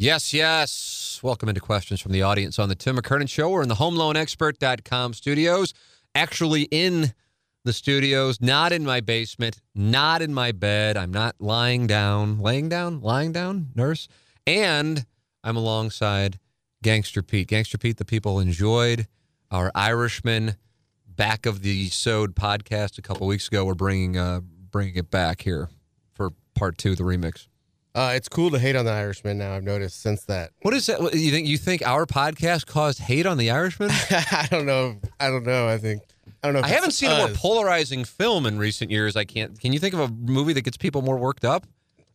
Yes, yes. Welcome into questions from the audience on the Tim McKernan Show. We're in the HomeLoanExpert.com studios, actually in the studios, not in my basement, not in my bed. I'm not lying down, laying down, lying down, nurse. And I'm alongside Gangster Pete. Gangster Pete, the people enjoyed our Irishman back of the Sewed podcast a couple weeks ago. We're bringing uh, bringing it back here for part two, the remix. Uh, it's cool to hate on the Irishman now. I've noticed since that. What is that? You think you think our podcast caused hate on the Irishman? I don't know. I don't know. I think I don't know. If I haven't seen a more polarizing film in recent years. I can't. Can you think of a movie that gets people more worked up?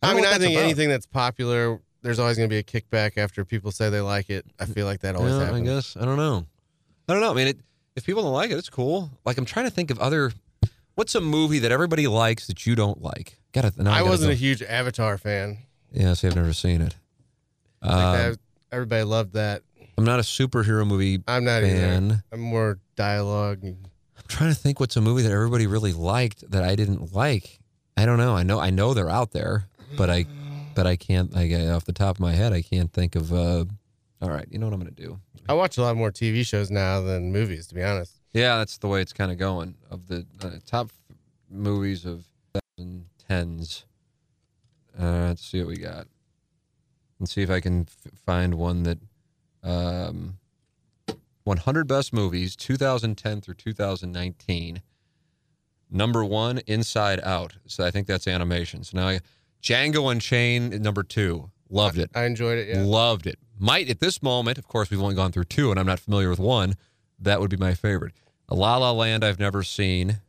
I, don't mean, I think about. anything that's popular, there's always going to be a kickback after people say they like it. I feel like that always Yeah, I happens. guess I don't know. I don't know. I mean, it, if people don't like it, it's cool. Like I'm trying to think of other. What's a movie that everybody likes that you don't like? Got to. I wasn't a huge Avatar fan. Yeah, see, I've never seen it. Um, that, everybody loved that. I'm not a superhero movie I'm not fan. either. I'm more dialogue. and- I'm trying to think what's a movie that everybody really liked that I didn't like. I don't know. I know I know they're out there, but I but I can't I off the top of my head I can't think of uh all right, you know what I'm going to do. I watch a lot more TV shows now than movies, to be honest. Yeah, that's the way it's kind of going. Of the uh, top movies of 2010s. Uh, let's see what we got. Let's see if I can f- find one that um 100 best movies 2010 through 2019. Number 1 Inside Out. So I think that's animation. So now I, Django Unchained number 2. Loved it. I enjoyed it. Yeah. Loved it. Might at this moment, of course, we've only gone through two, and I'm not familiar with one. That would be my favorite. La La Land, I've never seen.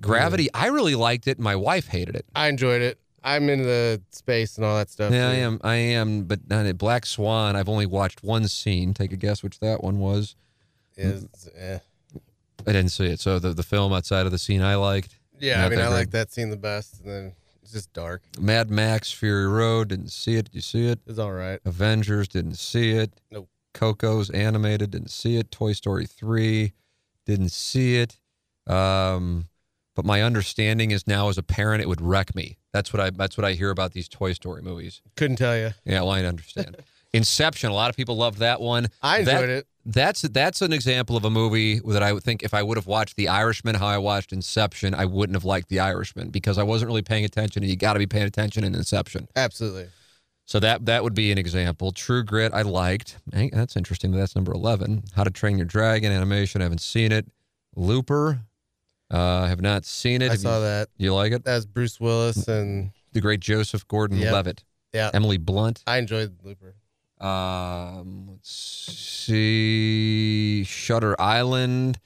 Gravity, I really liked it. My wife hated it. I enjoyed it. I'm into the space and all that stuff. Yeah, I am. I am. But uh, Black Swan, I've only watched one scene. Take a guess which that one was. Is, eh. I didn't see it. So the the film outside of the scene I liked. Yeah, I mean, I like that scene the best. And then it's just dark. Mad Max, Fury Road, didn't see it. Did you see it? It's all right. Avengers, didn't see it. Nope. Coco's animated, didn't see it. Toy Story 3, didn't see it. Um, but my understanding is now as a parent, it would wreck me. That's what I that's what I hear about these Toy Story movies. Couldn't tell you. Yeah, well, I understand. Inception, a lot of people loved that one. I That- enjoyed it. That's that's an example of a movie that I would think if I would have watched The Irishman how I watched Inception, I wouldn't have liked The Irishman because I wasn't really paying attention, and you got to be paying attention in Inception. Absolutely. So that that would be an example. True Grit, I liked. Hey, that's interesting. That's number eleven. How to Train Your Dragon animation. I haven't seen it. Looper, uh, I have not seen it. I Have saw you, that. You like it? That's Bruce Willis, and The great Joseph Gordon-Levitt, yeah, Emily Blunt. I enjoyed Looper. Um, let's see. Shutter Island.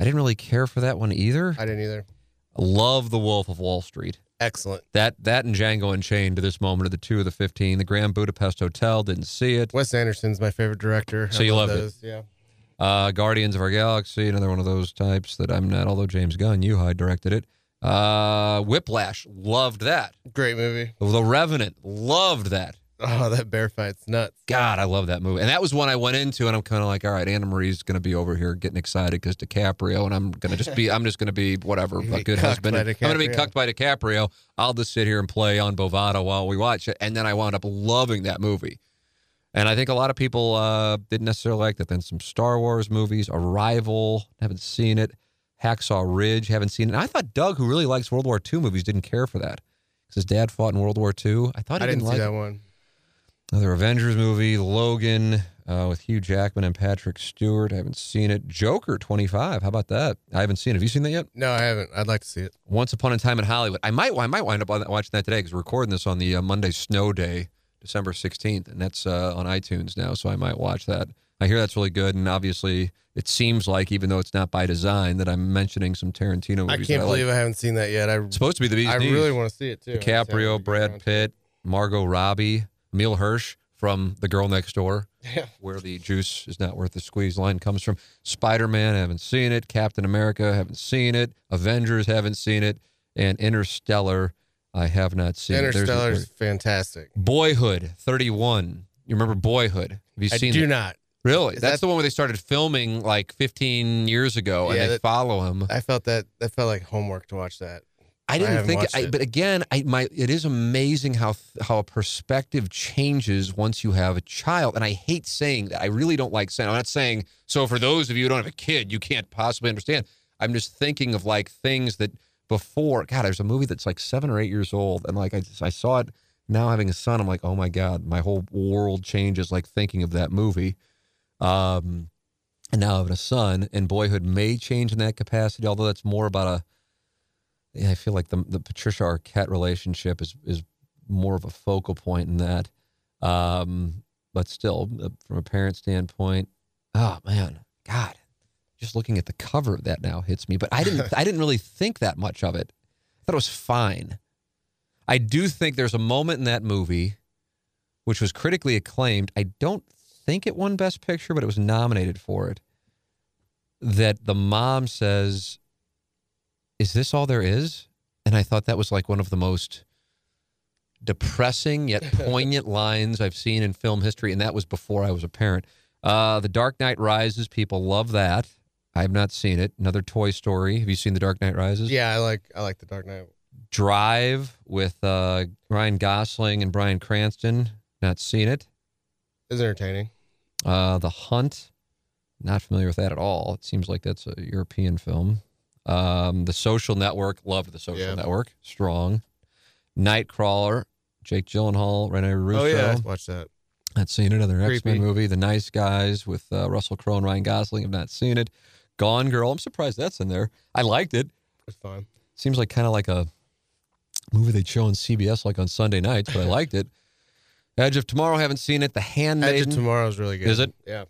I didn't really care for that one either. I didn't either. Love The Wolf of Wall Street. Excellent. That that and Django Unchained to this moment are the two of the fifteen. The Grand Budapest Hotel didn't see it. Wes Anderson's my favorite director. So I you love loved it? Yeah. Uh, Guardians of Our Galaxy, another one of those types that I'm not, although James Gunn, you high directed it. Uh, Whiplash, loved that. Great movie. The Revenant, loved that. Oh, that bear fight's nuts. God, I love that movie. And that was one I went into, and I'm kind of like, all right, Anna Marie's going to be over here getting excited because DiCaprio, and I'm going to just be, I'm just going to be whatever, a good husband. I'm going to be cucked by DiCaprio. I'll just sit here and play on Bovado while we watch it. And then I wound up loving that movie. And I think a lot of people uh, didn't necessarily like that. Then some Star Wars movies, Arrival, haven't seen it. Hacksaw Ridge, haven't seen it. And I thought Doug, who really likes World War II movies, didn't care for that because his dad fought in World War II. I thought he I didn't see like that it. one. Another Avengers movie, Logan, uh, with Hugh Jackman and Patrick Stewart. I haven't seen it. Joker 25. How about that? I haven't seen it. Have you seen that yet? No, I haven't. I'd like to see it. Once Upon a Time in Hollywood. I might I might wind up watching that today because we're recording this on the uh, Monday snow day, December 16th, and that's uh, on iTunes now, so I might watch that. I hear that's really good, and obviously it seems like, even though it's not by design, that I'm mentioning some Tarantino movies. I can't believe like. I haven't seen that yet. I It's supposed to be the bee's I knees. really want to see it too. I DiCaprio, Brad around to it. Pitt, Margot Robbie, Emile Hirsch, from The Girl Next Door, Yeah. where the juice is not worth the squeeze line comes from. Spider Man, haven't seen it. Captain America, haven't seen it. Avengers, haven't seen it. And Interstellar, I have not seen. Interstellar Interstellar's fantastic. Boyhood, 31. You remember Boyhood? Have you I seen I do it? not. Really? Is That's that- the one where they started filming like 15 years ago and they that- follow him. I felt that that felt like homework to watch that. I I didn't haven't think, I, it. but again, I my it is amazing how how a perspective changes once you have a child, and I hate saying that. I really don't like saying. I'm not saying so. For those of you who don't have a kid, you can't possibly understand. I'm just thinking of like things that before. God, there's a movie that's like seven or eight years old, and like I just, I saw it now having a son. I'm like, oh my god, my whole world changes. Like thinking of that movie. Um, and now having a son, and boyhood may change in that capacity. Although that's more about a yeah, I feel like the the Patricia Arquette relationship is is more of a focal point in that. Um, but still, uh, from a parent standpoint, oh man, God, just looking at the cover of that now hits me. But I didn't I didn't really think that much of it. I thought it was fine. I do think there's a moment in that movie which was critically acclaimed. I don't think it won Best Picture, but it was nominated for it. That the mom says, is this all there is? And I thought that was like one of the most depressing yet poignant lines I've seen in film history, and that was before I was a parent. Uh, the Dark Knight Rises, people love that. I have not seen it. Another Toy Story. Have you seen The Dark Knight Rises? Yeah, I like I like the Dark Knight. Drive with uh, Ryan Gosling and Bryan Cranston. Not seen it. It's entertaining. Uh, the Hunt. Not familiar with that at all. It seems like that's a European film. Um, the Social Network. Loved the Social Yeah. Network. Strong. Nightcrawler. Jake Gyllenhaal, Rene Russo. Oh yeah, watch that. Not seen it. Another X Men movie. The Nice Guys with uh, Russell Crowe and Ryan Gosling. Have not seen it. Gone Girl. I'm surprised that's in there. I liked it. It's fine. Seems like kind of like a movie they'd show on CBS like on Sunday nights, but I liked it. Edge of Tomorrow. Haven't seen it. The Edge of Tomorrow is really good. Is it? Yeah.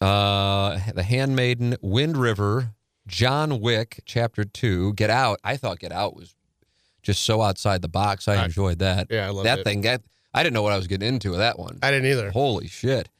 Uh, The Handmaiden, Wind River, John Wick, Chapter Two, Get Out. I thought Get Out was just so outside the box. I I- enjoyed that. Yeah, I love that it. thing. That I didn't know what I was getting into with that one. I didn't either. Holy shit.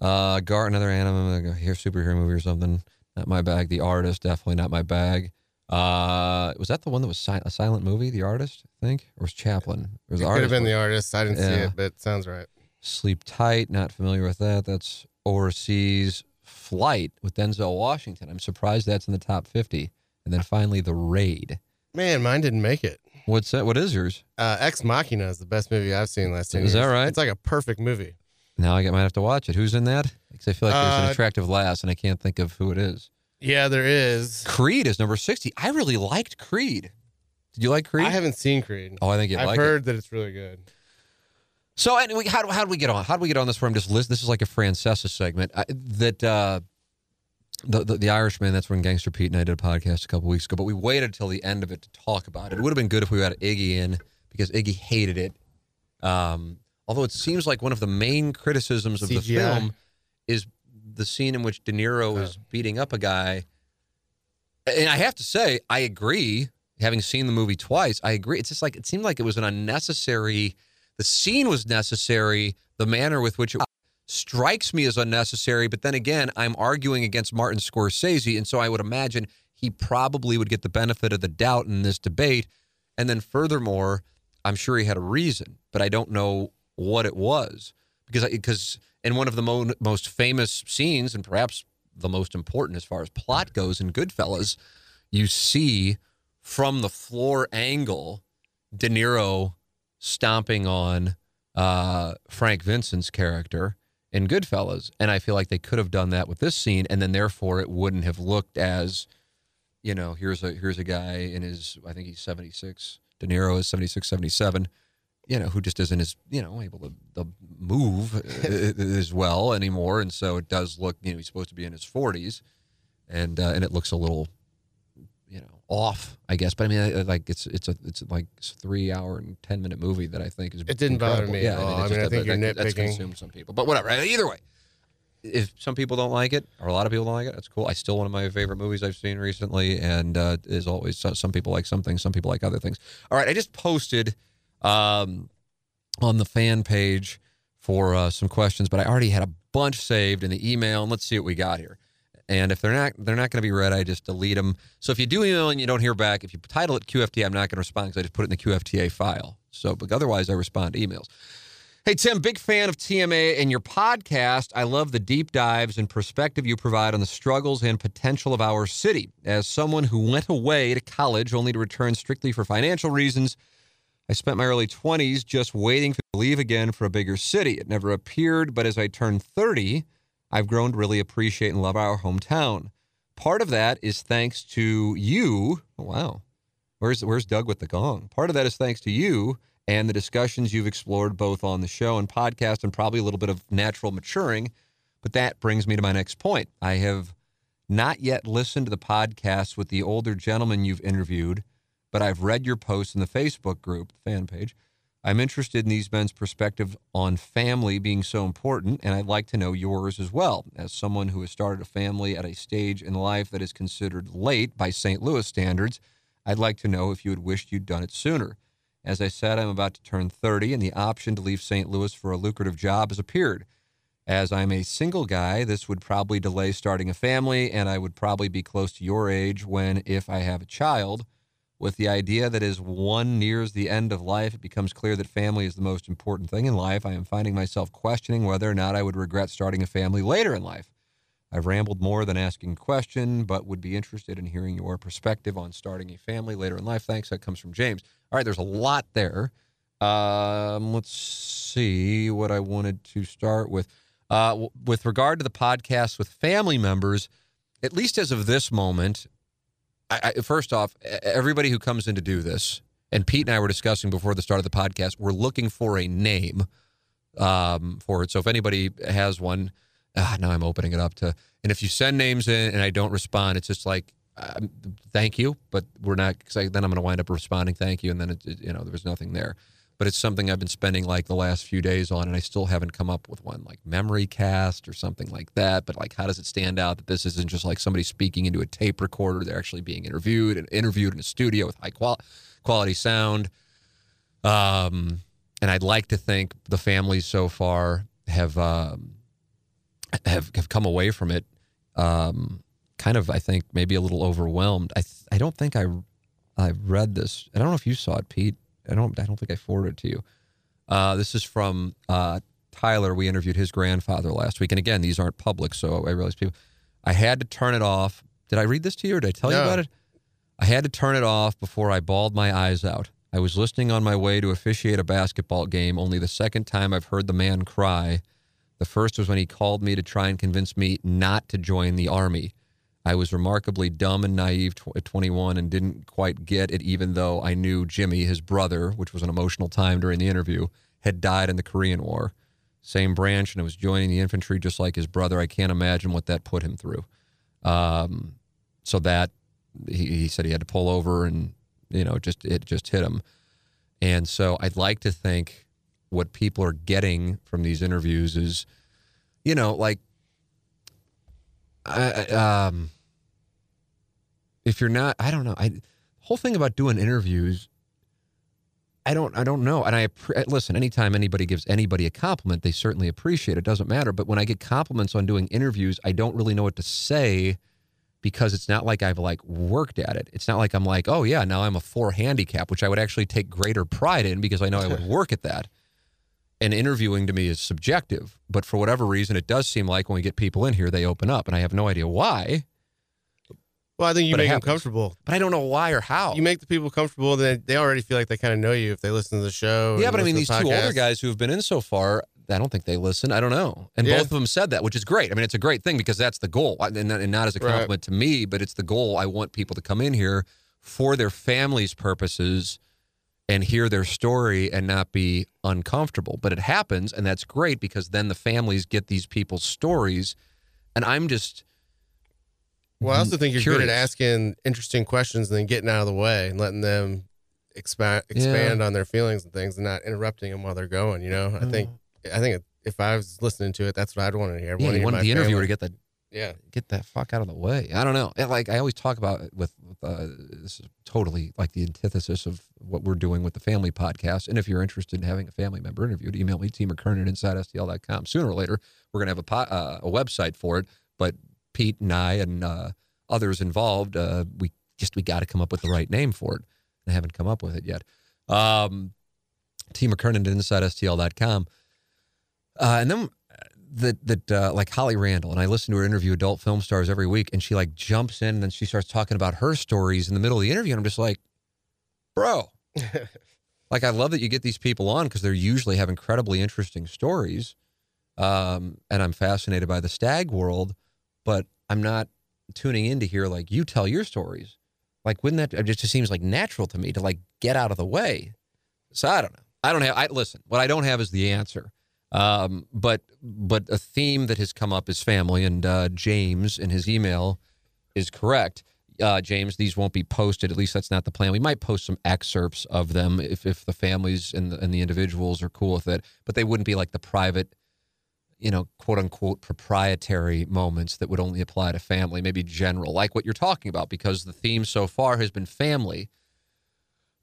Uh, Gar, another anime, a here superhero movie or something. Not my bag. The Artist, definitely not my bag. Uh, was that the one that was si- a silent movie? The Artist, I think, or was Chaplin? Or was It could have been one? the artist. I didn't see it, but it sounds right. Sleep Tight, not familiar with that. That's overseas. Flight with Denzel Washington. I'm surprised that's in the top 50. And then finally, The Raid. Man, mine didn't make it. What's that? What is yours? Uh, Ex Machina is the best movie I've seen last ten Is years. that right? It's like a perfect movie. Now I might have to watch it. Who's in that? Because I feel like there's an Uh, attractive lass, and I can't think of who it is. Yeah, there is. Creed is number 60. I really liked Creed. Did you like Creed? I haven't seen Creed. oh, I think you like it. I've like it. heard that it's really good. So anyway, how do how do we get on? How do we get on this? Where I'm just list. This is like a Francesa segment. I, that uh, the, the the Irishman. That's when Gangster Pete and I did a podcast a couple weeks ago. But we waited until the end of it to talk about it. It would have been good if we had Iggy in because Iggy hated it. Um, although it seems like one of the main criticisms of the film is the scene in which De Niro is beating up a guy. And I have to say, I agree. Having seen the movie twice, I agree. It's just like it seemed like it was an unnecessary. The scene was necessary. The manner with which it strikes me as unnecessary. But then again, I'm arguing against Martin Scorsese, and so I would imagine he probably would get the benefit of the doubt in this debate. And then furthermore, I'm sure he had a reason, but I don't know what it was because because in one of the mo- most famous scenes and perhaps the most important as far as plot goes in Goodfellas, you see from the floor angle De Niro stomping on uh, Frank Vincent's character in Goodfellas, and I feel like they could have done that with this scene, and then therefore it wouldn't have looked as, you know, here's a here's a guy in his I think he's 76. De Niro is 76, 77 you know, who just isn't as, you know, able to, to move uh, as well anymore. And so it does look, you know, he's supposed to be in his 40s and uh, and it looks a little, you know, off, I guess. But I mean, like it's it's a it's like a three hour and 10 minute movie that I think is It didn't bother me Yeah, at all. I mean, I that- think you're that- That's consumed some people. But whatever. Either way, if some people don't like it or a lot of people don't like it, that's cool. I still one of my favorite movies I've seen recently, and uh, is always some people like some things, some people like other things. All right, I just posted um, on the fan page for uh, some questions, but I already had a bunch saved in the email, and let's see what we got here. And if they're not they're not going to be read, I just delete them. So if you do email and you don't hear back, if you title it QFTA, I'm not going to respond because I just put it in the QFTA file. So, but otherwise, I respond to emails. Hey, Tim, big fan of TMA and your podcast. I love the deep dives and perspective you provide on the struggles and potential of our city. As someone who went away to college only to return strictly for financial reasons, I spent my early 20s just waiting to leave again for a bigger city. It never appeared, but as I turned 30, I've grown to really appreciate and love our hometown. Part of that is thanks to you. Oh, wow. Where's where's Doug with the gong? Part of that is thanks to you and the discussions you've explored both on the show and podcast and probably a little bit of natural maturing. But that brings me to my next point. I have not yet listened to the podcast with the older gentleman you've interviewed, but I've read your posts in the Facebook group, the fan page. I'm interested in these men's perspective on family being so important, and I'd like to know yours as well. As someone who has started a family at a stage in life that is considered late by St. Louis standards, I'd like to know if you had wished you'd done it sooner. As I said, I'm about to turn 30, and the option to leave St. Louis for a lucrative job has appeared. As I'm a single guy, this would probably delay starting a family, and I would probably be close to your age when, if I have a child, with the idea that as one nears the end of life, it becomes clear that family is the most important thing in life. I am finding myself questioning whether or not I would regret starting a family later in life. I've rambled more than asking a question, but would be interested in hearing your perspective on starting a family later in life. Thanks. That comes from James. All right, there's a lot there. Um, let's see what I wanted to start with. Uh, w- with regard to the podcast with family members, at least as of this moment, I, I, first off, everybody who comes in to do this, and Pete and I were discussing before the start of the podcast, we're looking for a name um, for it. So if anybody has one, ah, now I'm opening it up to, and if you send names in and I don't respond, it's just like, um, thank you, but we're not, because then I'm going to wind up responding thank you, and then it, it, you know there was nothing there but it's something I've been spending like the last few days on, and I still haven't come up with one like memory cast or something like that. But like, how does it stand out that this isn't just like somebody speaking into a tape recorder? They're actually being interviewed and interviewed in a studio with high qual- quality sound. Um, and I'd like to think the families so far have um, have have come away from it, um, kind of I think maybe a little overwhelmed. I th- I don't think I I read this. I don't know if you saw it, Pete. I don't I don't think I forwarded it to you. Uh, this is from uh, Tyler. We interviewed his grandfather last week, and again, these aren't public, so I realize people. I had to turn it off. Did I read this to you, or did I tell No. you about it? I had to turn it off before I bawled my eyes out. I was listening on my way to officiate a basketball game. Only the second time I've heard the man cry. The first was when he called me to try and convince me not to join the army. I was remarkably dumb and naive at 21 and didn't quite get it, even though I knew Jimmy, his brother, which was an emotional time during the interview, had died in the Korean War. Same branch, and I was joining the infantry just like his brother. I can't imagine what that put him through. Um, so that he, he said he had to pull over, and you know, just it just hit him. And so I'd like to think what people are getting from these interviews is, you know, like I, um, if you're not, I don't know. I whole thing about doing interviews, I don't, I don't know. And I listen. Anytime anybody gives anybody a compliment, they certainly appreciate it. Doesn't matter. But when I get compliments on doing interviews, I don't really know what to say because it's not like I've like worked at it. It's not like I'm like, oh yeah, now I'm a four handicap, which I would actually take greater pride in because I know I would work at that. And interviewing to me is subjective, but for whatever reason, it does seem like when we get people in here, they open up, and I have no idea why. Well, I think you make them comfortable. But I don't know why or how. You make the people comfortable, then they already feel like they kind of know you if they listen to the show. yeah, but I mean, these listen two older guys who have been in so far, I don't think they listen. I don't know. And Yeah. both of them said that, which is great. I mean, it's a great thing because that's the goal. And not, as a Right. compliment to me, but it's the goal. I want people to come in here for their families' purposes and hear their story and not be uncomfortable. But it happens, and that's great because then the families get these people's stories. And I'm just, Well, I also think you're good at asking interesting questions and then getting out of the way and letting them expand expand on their feelings and things and not interrupting them while they're going. You know, I think uh-huh. I think if I was listening to it, that's what I'd want to hear. Yeah, wanna you hear wanted my the interviewer to get the Yeah. get that fuck out of the way. I don't know. And, Like I always talk about it with, uh, this is totally like the antithesis of what we're doing with the family podcast. And if you're interested in having a family member interviewed, email me, T McKernan at InsideSTL.com. Sooner or later, we're going to have a, po- uh, a website for it. But Pete and I and uh, others involved, uh, we just, we got to come up with the right name for it. I haven't come up with it yet. Um, T McKernan at InsideSTL.com. Uh, and then that that uh, like Holly Randall, and I listen to her interview adult film stars every week, and she like jumps in and then she starts talking about her stories in the middle of the interview, and I'm just like, bro, like I love that you get these people on because they're usually have incredibly interesting stories, um, and I'm fascinated by the stag world, but I'm not tuning in to hear like you tell your stories. Like, wouldn't that it just seems like natural to me to like get out of the way? So I don't know. I don't have. I listen. What I don't have is the answer. Um, but but a theme that has come up is family, and uh, James in his email is correct. Uh, James, these won't be posted. At least that's not the plan. We might post some excerpts of them if, if the families and the, and the individuals are cool with it, but they wouldn't be like the private, you know, quote unquote proprietary moments that would only apply to family. Maybe general, like what you're talking about, because the theme so far has been family.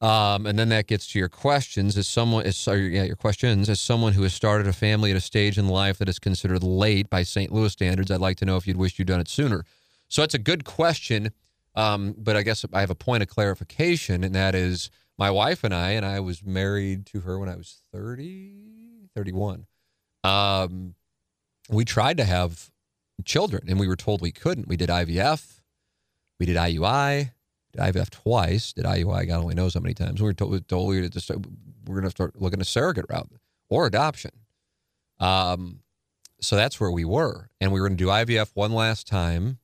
Um, and then that gets to your questions. As someone, yeah, your questions. As someone who has started a family at a stage in life that is considered late by St. Louis standards, I'd like to know if you'd wished you'd done it sooner. So that's a good question. Um, but I guess I have a point of clarification, and that is my wife and I, and I was married to her when I was 30, 31. Um, we tried to have children, and we were told we couldn't. We did IVF, we did IUI, IVF twice, did IUI, God only knows how many times. We were told, told we're going to start looking at surrogate route or adoption. Um, so that's where we were, and we were going to do IVF one last time.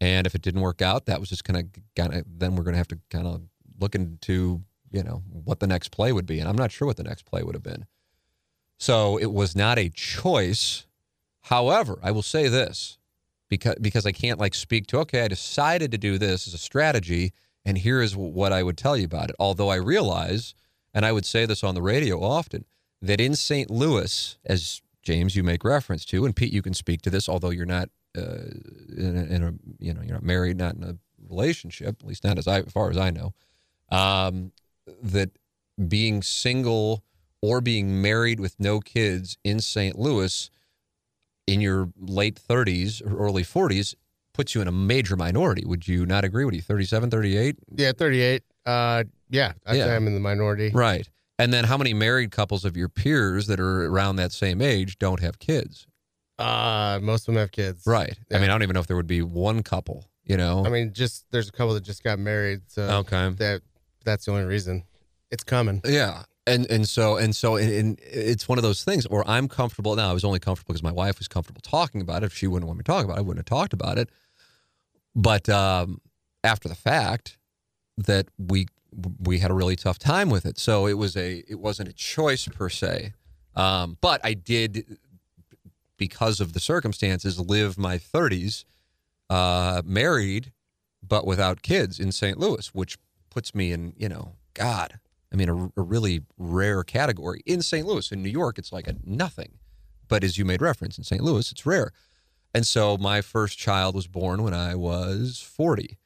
And if it didn't work out, that was just kind of kind of then we're going to have to kind of look into you know what the next play would be, and I'm not sure what the next play would have been. So it was not a choice. However, I will say this because because I can't like speak to okay, I decided to do this as a strategy, and here is what I would tell you about it. Although I realize, and I would say this on the radio often, that in St. Louis, as James you make reference to, and Pete you can speak to this, although you're not uh, in, a, in a you know you're not married, not in a relationship, at least not as I as far as I know, um, that being single or being married with no kids in St. Louis in your late 30s or early 40s puts you in a major minority. Would you not agree? What you, 37, 38? Yeah, 38. Uh, yeah, I Yeah. I'm in the minority. Right. And then how many married couples of your peers that are around that same age don't have kids? Uh, most of them have kids. Right. I mean, I don't even know if there would be one couple, you know? I mean, just there's a couple that just got married, so okay. that that's the only reason. It's coming. Yeah. And and so and so and, and it's one of those things where I'm comfortable now. I was only comfortable because my wife was comfortable talking about it. If she wouldn't want me to talk about it, I wouldn't have talked about it. But um, after the fact, that we we had a really tough time with it. So it was a it wasn't a choice per se. Um, but I did because of the circumstances live my 30s uh, married but without kids in St. Louis, which puts me in, you know, God, I mean, a, a really rare category in St. Louis. In New York, it's like a nothing. But as you made reference, in St. Louis, it's rare. And so my first child was born when I was 40.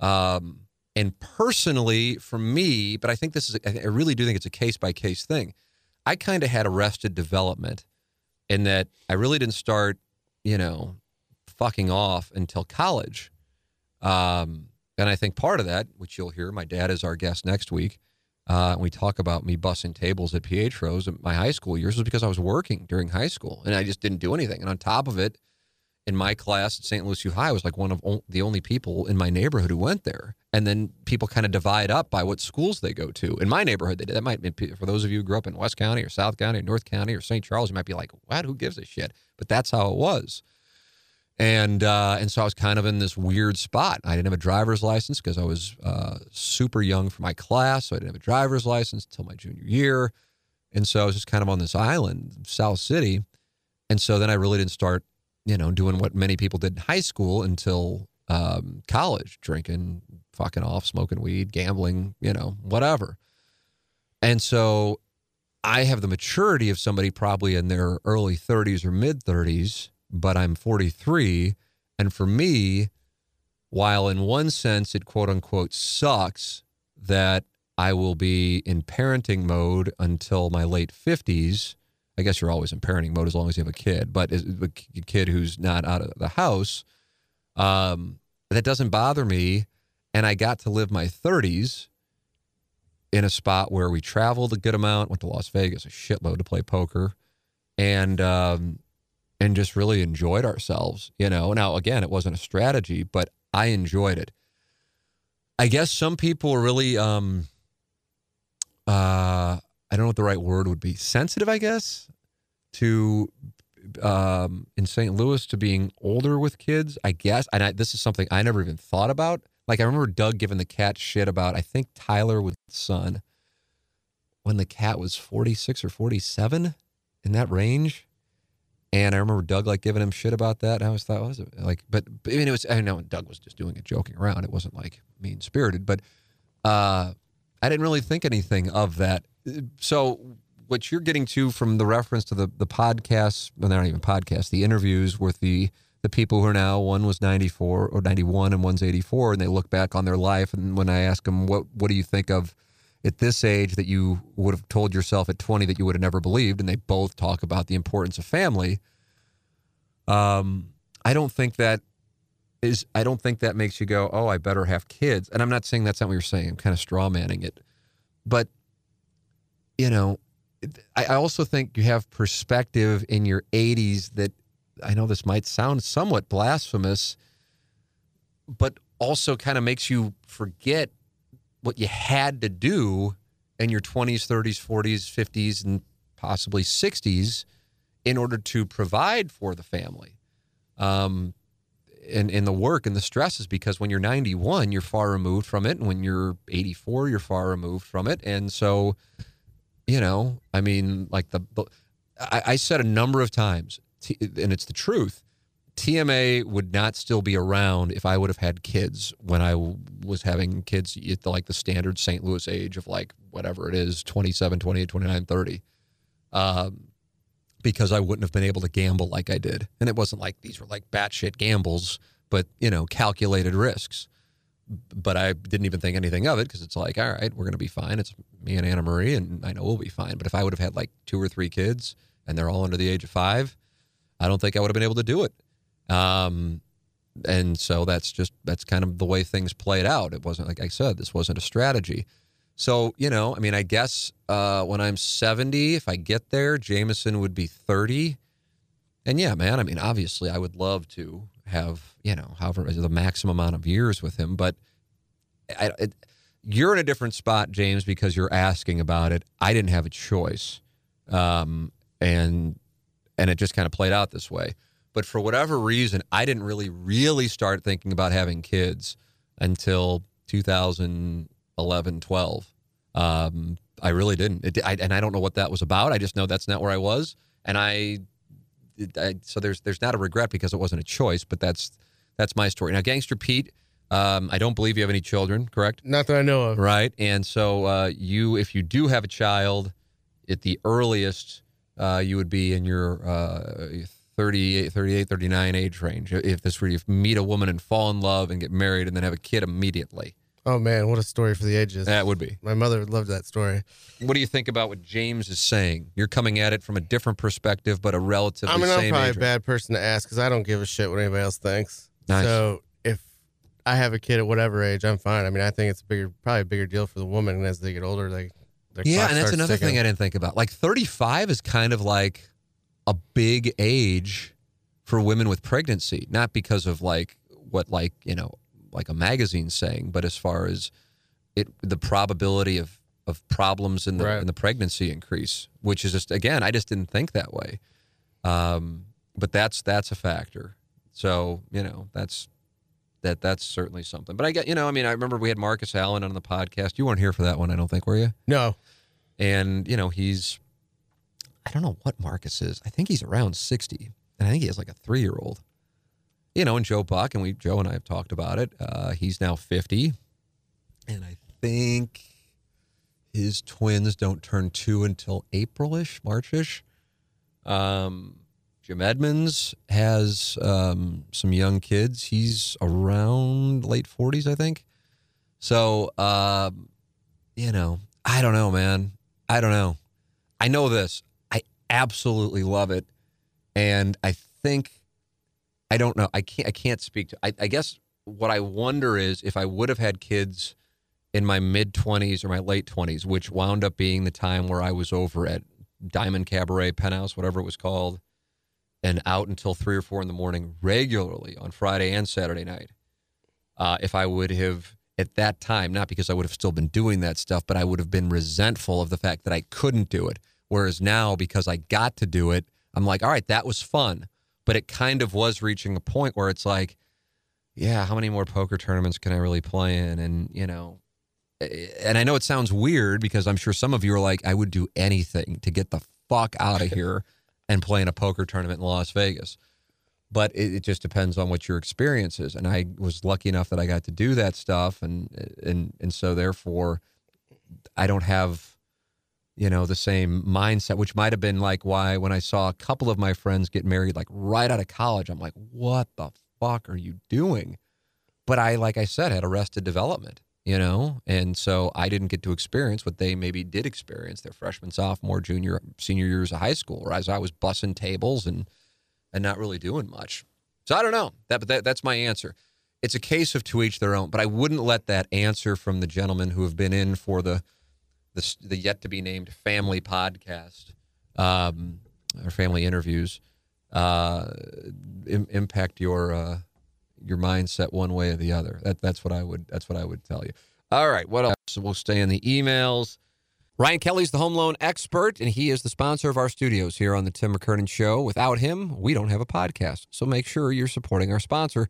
Um, and personally, for me, but I think this is, I really do think it's a case by case thing. I kind of had arrested development in that I really didn't start, you know, fucking off until college. Um, and I think part of that, which you'll hear, my dad is our guest next week. Uh, we talk about me bussing tables at Pietro's in my high school years was because I was working during high school and I just didn't do anything. And on top of it, in my class at St. Louis U High, I was like one of the only people in my neighborhood who went there. And then people kind of divide up by what schools they go to. In my neighborhood, they did. That might be for those of you who grew up in West County or South County or North County or St. Charles, you might be like, "What? Who gives a shit?" But that's how it was. And uh, and so I was kind of in this weird spot. I didn't have a driver's license because I was uh, super young for my class, so I didn't have a driver's license until my junior year. And so I was just kind of on this island, South City. And so then I really didn't start, you know, doing what many people did in high school until um, college, drinking, fucking off, smoking weed, gambling, you know, whatever. And so I have the maturity of somebody probably in their early 30s or mid 30s, but I'm 43 And for me, while in one sense it quote unquote sucks that I will be in parenting mode until my late 50s. I guess you're always in parenting mode as long as you have a kid, but a kid who's not out of the house, um, that doesn't bother me. And I got to live my 30s in a spot where we traveled a good amount, went to Las Vegas a shitload to play poker, and um, and just really enjoyed ourselves. You know, now again, it wasn't a strategy, but I enjoyed it. I guess some people are really um, uh, I don't know what the right word would be. Sensitive, I guess, to um, in St. Louis to being older with kids. I guess, and I, this is something I never even thought about. Like I remember Doug giving the cat shit about I think Tyler with son when the cat was forty six or forty seven in that range. And I remember Doug like giving him shit about that. And I always thought, was it like, but I mean, it was, I know Doug was just doing it, joking around. It wasn't like mean spirited, but uh, I didn't really think anything of that. So, what you're getting to from the reference to the the podcasts, well, they're not even podcasts, the interviews with the the people who are now one was 94 or 91 and one's 84, and they look back on their life. And when I ask them, what what do you think of at this age that you would have told yourself at 20 that you would have never believed, and they both talk about the importance of family. Um, I don't think that is I don't think that makes you go, oh, I better have kids. And I'm not saying that's not what you're saying. I'm kind of straw manning it, but you know, I also think you have perspective in your 80s that I know this might sound somewhat blasphemous, but also kind of makes you forget what you had to do in your 20s, 30s, 40s, 50s, and possibly 60s in order to provide for the family. Um, in, in the work and the stresses because when you're 91 you're far removed from it and when you're 84 you're far removed from it and so you know i mean like the, the I, I, said a number of times and it's the truth tma would not still be around if i would have had kids when i was having kids at the, like the standard st louis age of like whatever it is 27 28 29 30 um, because I wouldn't have been able to gamble like I did. And it wasn't like these were like batshit gambles, but you know, calculated risks. But I didn't even think anything of it because it's like, all right, we're going to be fine. It's me and Anna Marie, and I know we'll be fine. But if I would have had like two or three kids and they're all under the age of five, I don't think I would have been able to do it. Um, and so that's just that's kind of the way things played out. It wasn't like I said, this wasn't a strategy. So, you know, I mean, I guess uh, when I'm 70, if I get there, Jameson would be 30. And yeah, man, I mean, obviously, I would love to have, you know, however, the maximum amount of years with him. But I, it, you're in a different spot, James, because you're asking about it. I didn't have a choice. Um, and and it just kind of played out this way. But for whatever reason, I didn't really, really start thinking about having kids until 2011, 12. Um, I really didn't. It, I, and I don't know what that was about. I just know that's not where I was. And I, I, so there's there's not a regret because it wasn't a choice, but that's that's my story. Now, Gangster Pete, um, I don't believe you have any children, correct? Not that I know of. Right. And so uh, you, if you do have a child, at the earliest, uh, you would be in your uh, 38, 38, 39 age range. If this were you meet a woman and fall in love and get married and then have a kid immediately. Oh man, what a story for the ages. That would be. My mother loved that story. What do you think about what James is saying? You're coming at it from a different perspective, but a relatively I mean, I'm probably a bad person to ask because I don't give a shit what anybody else thinks. Nice. So if I have a kid at whatever age, I'm fine. I mean, I think it's bigger, probably a bigger deal for the woman, and as they get older, they yeah, and that's another thing I didn't think about. Like 35 is kind of like a big age for women with pregnancy, not because of like what like you know like a magazine saying, but as far as it, the probability of of problems in the right. in the pregnancy increase, which is just again, I just didn't think that way. Um, but that's that's a factor. So you know, that's that that's certainly something. But I get you know, I mean, I remember we had Marcus Allen on the podcast. You weren't here for that one, I don't think, were you? No. And you know, he's I don't know what Marcus is. I think he's around sixty, and I think he has like a three year old you know, and Joe Buck, and we Joe and I have talked about it. Uh, he's now fifty, and I think his twins don't turn two until Aprilish, Marchish. Um, Jim Edmonds has um, some young kids. He's around late 40s, I think. So, uh, you know, I don't know, man. I don't know. I know this. Absolutely love it, and I think I don't know. I can't. I can't speak to. I, I guess what I wonder is if I would have had kids in my mid 20s or my late 20s, which wound up being the time where I was over at Diamond Cabaret Penthouse, whatever it was called, and out until three or four in the morning regularly on Friday and Saturday night. Uh, if I would have at that time, not because I would have still been doing that stuff, but I would have been resentful of the fact that I couldn't do it. Whereas now, because I got to do it, I'm like, all right, that was fun. But it kind of was reaching a point where it's like, yeah, how many more poker tournaments can I really play in? And, you know, eh, eh, and I know it sounds weird because I'm sure some of you are like, I would do anything to get the fuck out of here and play in a poker tournament in Las Vegas. But it, it, just depends on what your experience is. And I was lucky enough that I got to do that stuff, and eh, and and so therefore, I don't have, you know, the same mindset, which might have been like why when I saw a couple of my friends get married like right out of college, I'm like, what the fuck are you doing? But I, like I said, had arrested development you know? And so i didn't get to experience what they maybe did experience their freshman sophomore junior senior years of high school whereas i was bussing tables and and not really doing much. So i don't know. That but that, that's my answer. It's a case of to each their own but i wouldn't let that answer from the gentlemen who have been in for the the, the yet to be named family podcast um, or family interviews uh, Im- impact your uh, your mindset one way or the other. That, that's what I would that's what I would tell you. All right, what else? We'll stay in the emails. Ryan Kelley's the home loan expert, and he is the sponsor of our studios here on the Tim McKernan Show. Without him, we don't have a podcast. So make sure you're supporting our sponsor,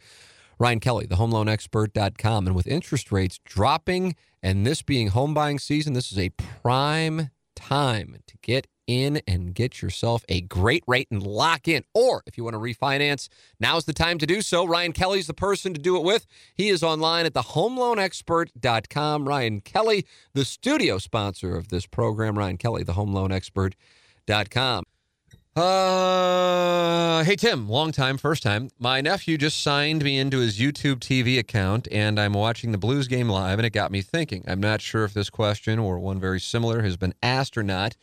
Ryan Kelley, the homeloanexpert.com. And with interest rates dropping and this being home buying season, this is a prime time to get in and get yourself a great rate and lock in. Or if you want to refinance, now's the time to do so. Ryan Kelley's the person to do it with. He is online at thehomeloanexpert.com. Ryan Kelley, the studio sponsor of this program. Ryan Kelley, thehomeloanexpert.com. Uh, hey Tim, long time, first time. My nephew just signed me into his YouTube TV account, and I'm watching the Blues game live, and it got me thinking. I'm not sure if this question or one very similar has been asked or not.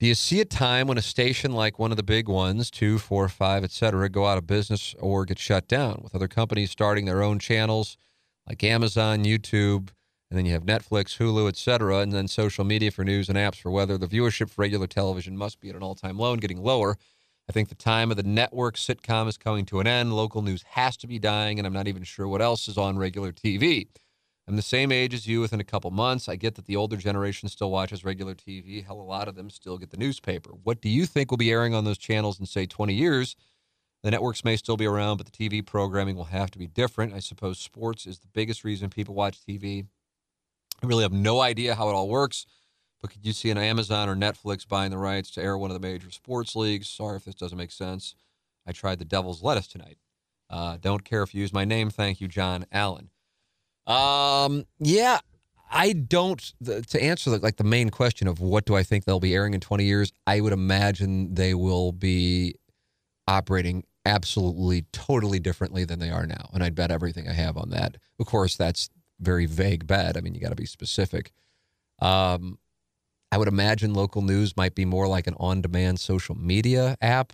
Do you see a time when a station like one of the big ones, two, four, five, et cetera, go out of business or get shut down, with other companies starting their own channels like Amazon, YouTube, and then you have Netflix, Hulu, et cetera, and then social media for news and apps for weather? The viewership for regular television must be at an all time low and getting lower. I think the time of the network sitcom is coming to an end. Local news has to be dying, and I'm not even sure what else is on regular TV. I'm the same age as you within a couple months. I get that the older generation still watches regular TV. Hell, a lot of them still get the newspaper. What do you think will be airing on those channels in, say, 20 years? The networks may still be around, but the TV programming will have to be different. I suppose sports is the biggest reason people watch TV. I really have no idea how it all works, but could you see an Amazon or Netflix buying the rights to air one of the major sports leagues? Sorry if this doesn't make sense. I tried the devil's lettuce tonight. Uh, don't care if you use my name. Thank you, John Allen. Um, yeah, I don't. The, to answer the, like the main question of what do I think they'll be airing in 20 years, I would imagine they will be operating absolutely totally differently than they are now, and I'd bet everything I have on that. Of course, that's very vague bet. I mean, you got to be specific. Um, I would imagine local news might be more like an on-demand social media app.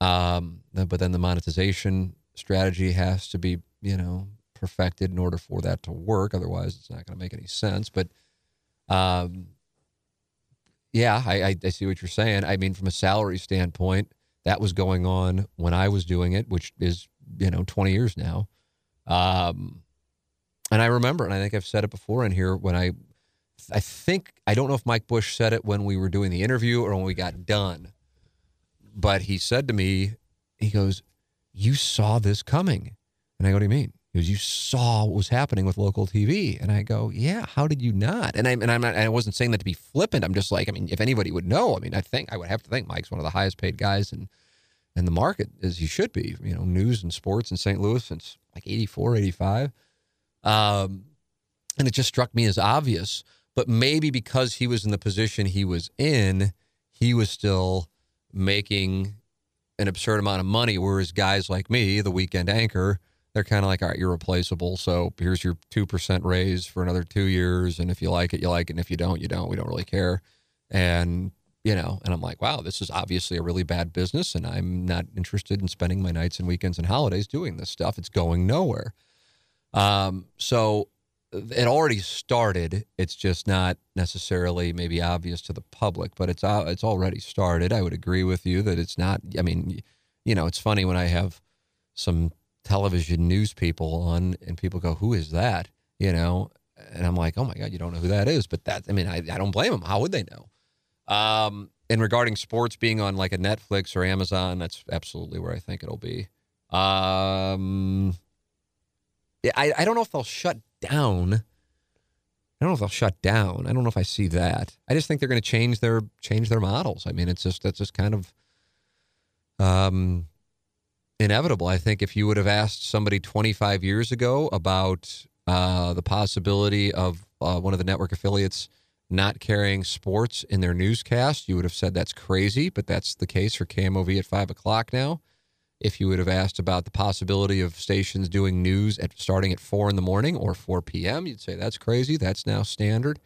Um, but then the monetization strategy has to be, you know, perfected in order for that to work. Otherwise, it's not going to make any sense. But um, yeah, I, I, I, see what you're saying. I mean, from a salary standpoint, that was going on when I was doing it, which is you know 20 years now. Um, and I remember, and I think I've said it before in here when I, I think I don't know if Mike Bush said it when we were doing the interview or when we got done, but he said to me, he goes, "You saw this coming," and I go, "What do you mean?" Because you saw what was happening with local TV, and I go, yeah. How did you not? And I and I'm not. I wasn't saying that to be flippant. I'm just like, I mean, if anybody would know, I mean, I think I would have to think Mike's one of the highest paid guys in in the market as he should be. You know, news and sports in St. Louis since like 84, 85. Um, and it just struck me as obvious. But maybe because he was in the position he was in, he was still making an absurd amount of money. Whereas guys like me, the weekend anchor, they're kind of like, all right, you're replaceable. So here's your 2% raise for another two years. And if you like it, you like it. And if you don't, you don't. We don't really care. And, you know, and I'm like, wow, this is obviously a really bad business. And I'm not interested in spending my nights and weekends and holidays doing this stuff. It's going nowhere. Um, so it already started. It's just not necessarily maybe obvious to the public, but it's uh, it's already started. I would agree with you that it's not. I mean, you know, it's funny when I have some television news people on and people go, "Who is that?" You know, and I'm like, "Oh my god, you don't know who that is?" But that, I mean, I, I don't blame them. How would they know? Um, and regarding sports being on like a Netflix or Amazon, that's absolutely where I think it'll be. Um, I I don't know if they'll shut down. I don't know if they'll shut down. I don't know if I see that. I just think they're going to change their change their models. I mean, it's just that's just kind of um, inevitable. I think if you would have asked somebody 25 years ago about uh, the possibility of uh, one of the network affiliates not carrying sports in their newscast, you would have said that's crazy. But that's the case for KMOV at five o'clock now. If you would have asked about the possibility of stations doing news at starting at four in the morning or 4 p.m., you'd say that's crazy. That's now standard.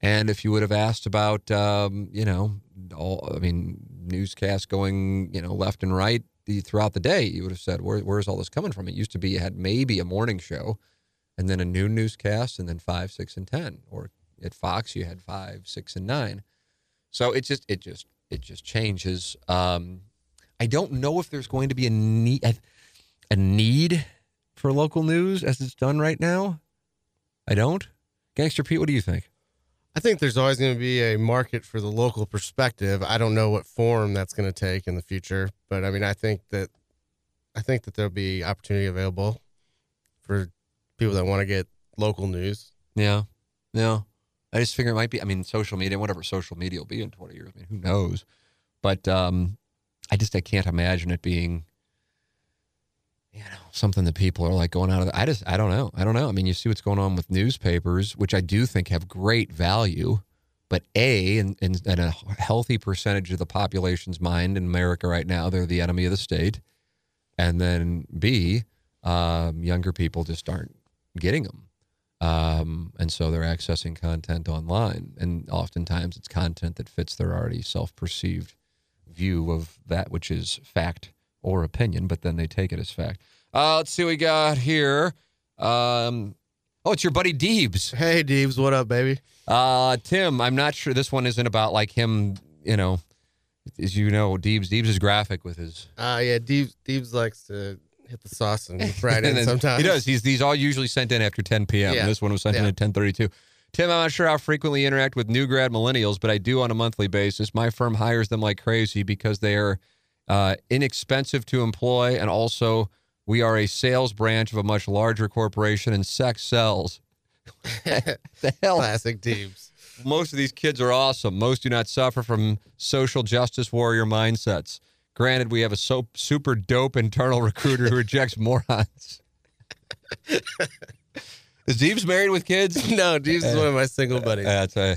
And if you would have asked about, um, you know, all, I mean, newscasts going, you know, left and right throughout the day, you would have said, Where, where's all this coming from? It used to be you had maybe a morning show and then a noon newscast and then five, six, and 10. Or at Fox, you had five, six, and nine. So it just, it just, it just changes. Um, I don't know if there's going to be a need a need for local news as it's done right now. I don't. Gangster Pete, what do you think? I think there's always going to be a market for the local perspective. I don't know what form that's going to take in the future, but I mean, I think that I think that there'll be opportunity available for people that want to get local news. Yeah, yeah. I just figure it might be. I mean, social media, whatever social media will be in 20 years. I mean, who knows? But um, I just I can't imagine it being you know something that people are like going out of the, I just I don't know. I don't know. I mean, you see what's going on with newspapers, which I do think have great value, but A, in, in, in a healthy percentage of the population's mind in America right now, they're the enemy of the state. And then B, um, younger people just aren't getting them. Um, and so they're accessing content online. And oftentimes it's content that fits their already self perceived view of that which is fact or opinion, but then they take it as fact. Uh, let's see what we got here. Um, oh, it's your buddy Deebs. Hey, Deebs, what up, baby? Uh, Tim, I'm not sure this one isn't about like him, you know, as you know, Deebs, Deebs is graphic with his. Uh, yeah, Deebs, Deebs likes to hit the sauce and fry it in sometimes. He does. He's, these all usually sent in after 10 p.m. Yeah. This one was sent yeah. in at 1032. Tim, I'm not sure how frequently you interact with new grad millennials, but I do on a monthly basis. My firm hires them like crazy because they are uh, inexpensive to employ, and also we are a sales branch of a much larger corporation, and sex sells. the hell, classic teams. Most of these kids are awesome. Most do not suffer from social justice warrior mindsets. Granted, we have a so, super dope internal recruiter who rejects morons. Is Deebs married with kids? no, Deebs is one of my single uh, buddies. That's a,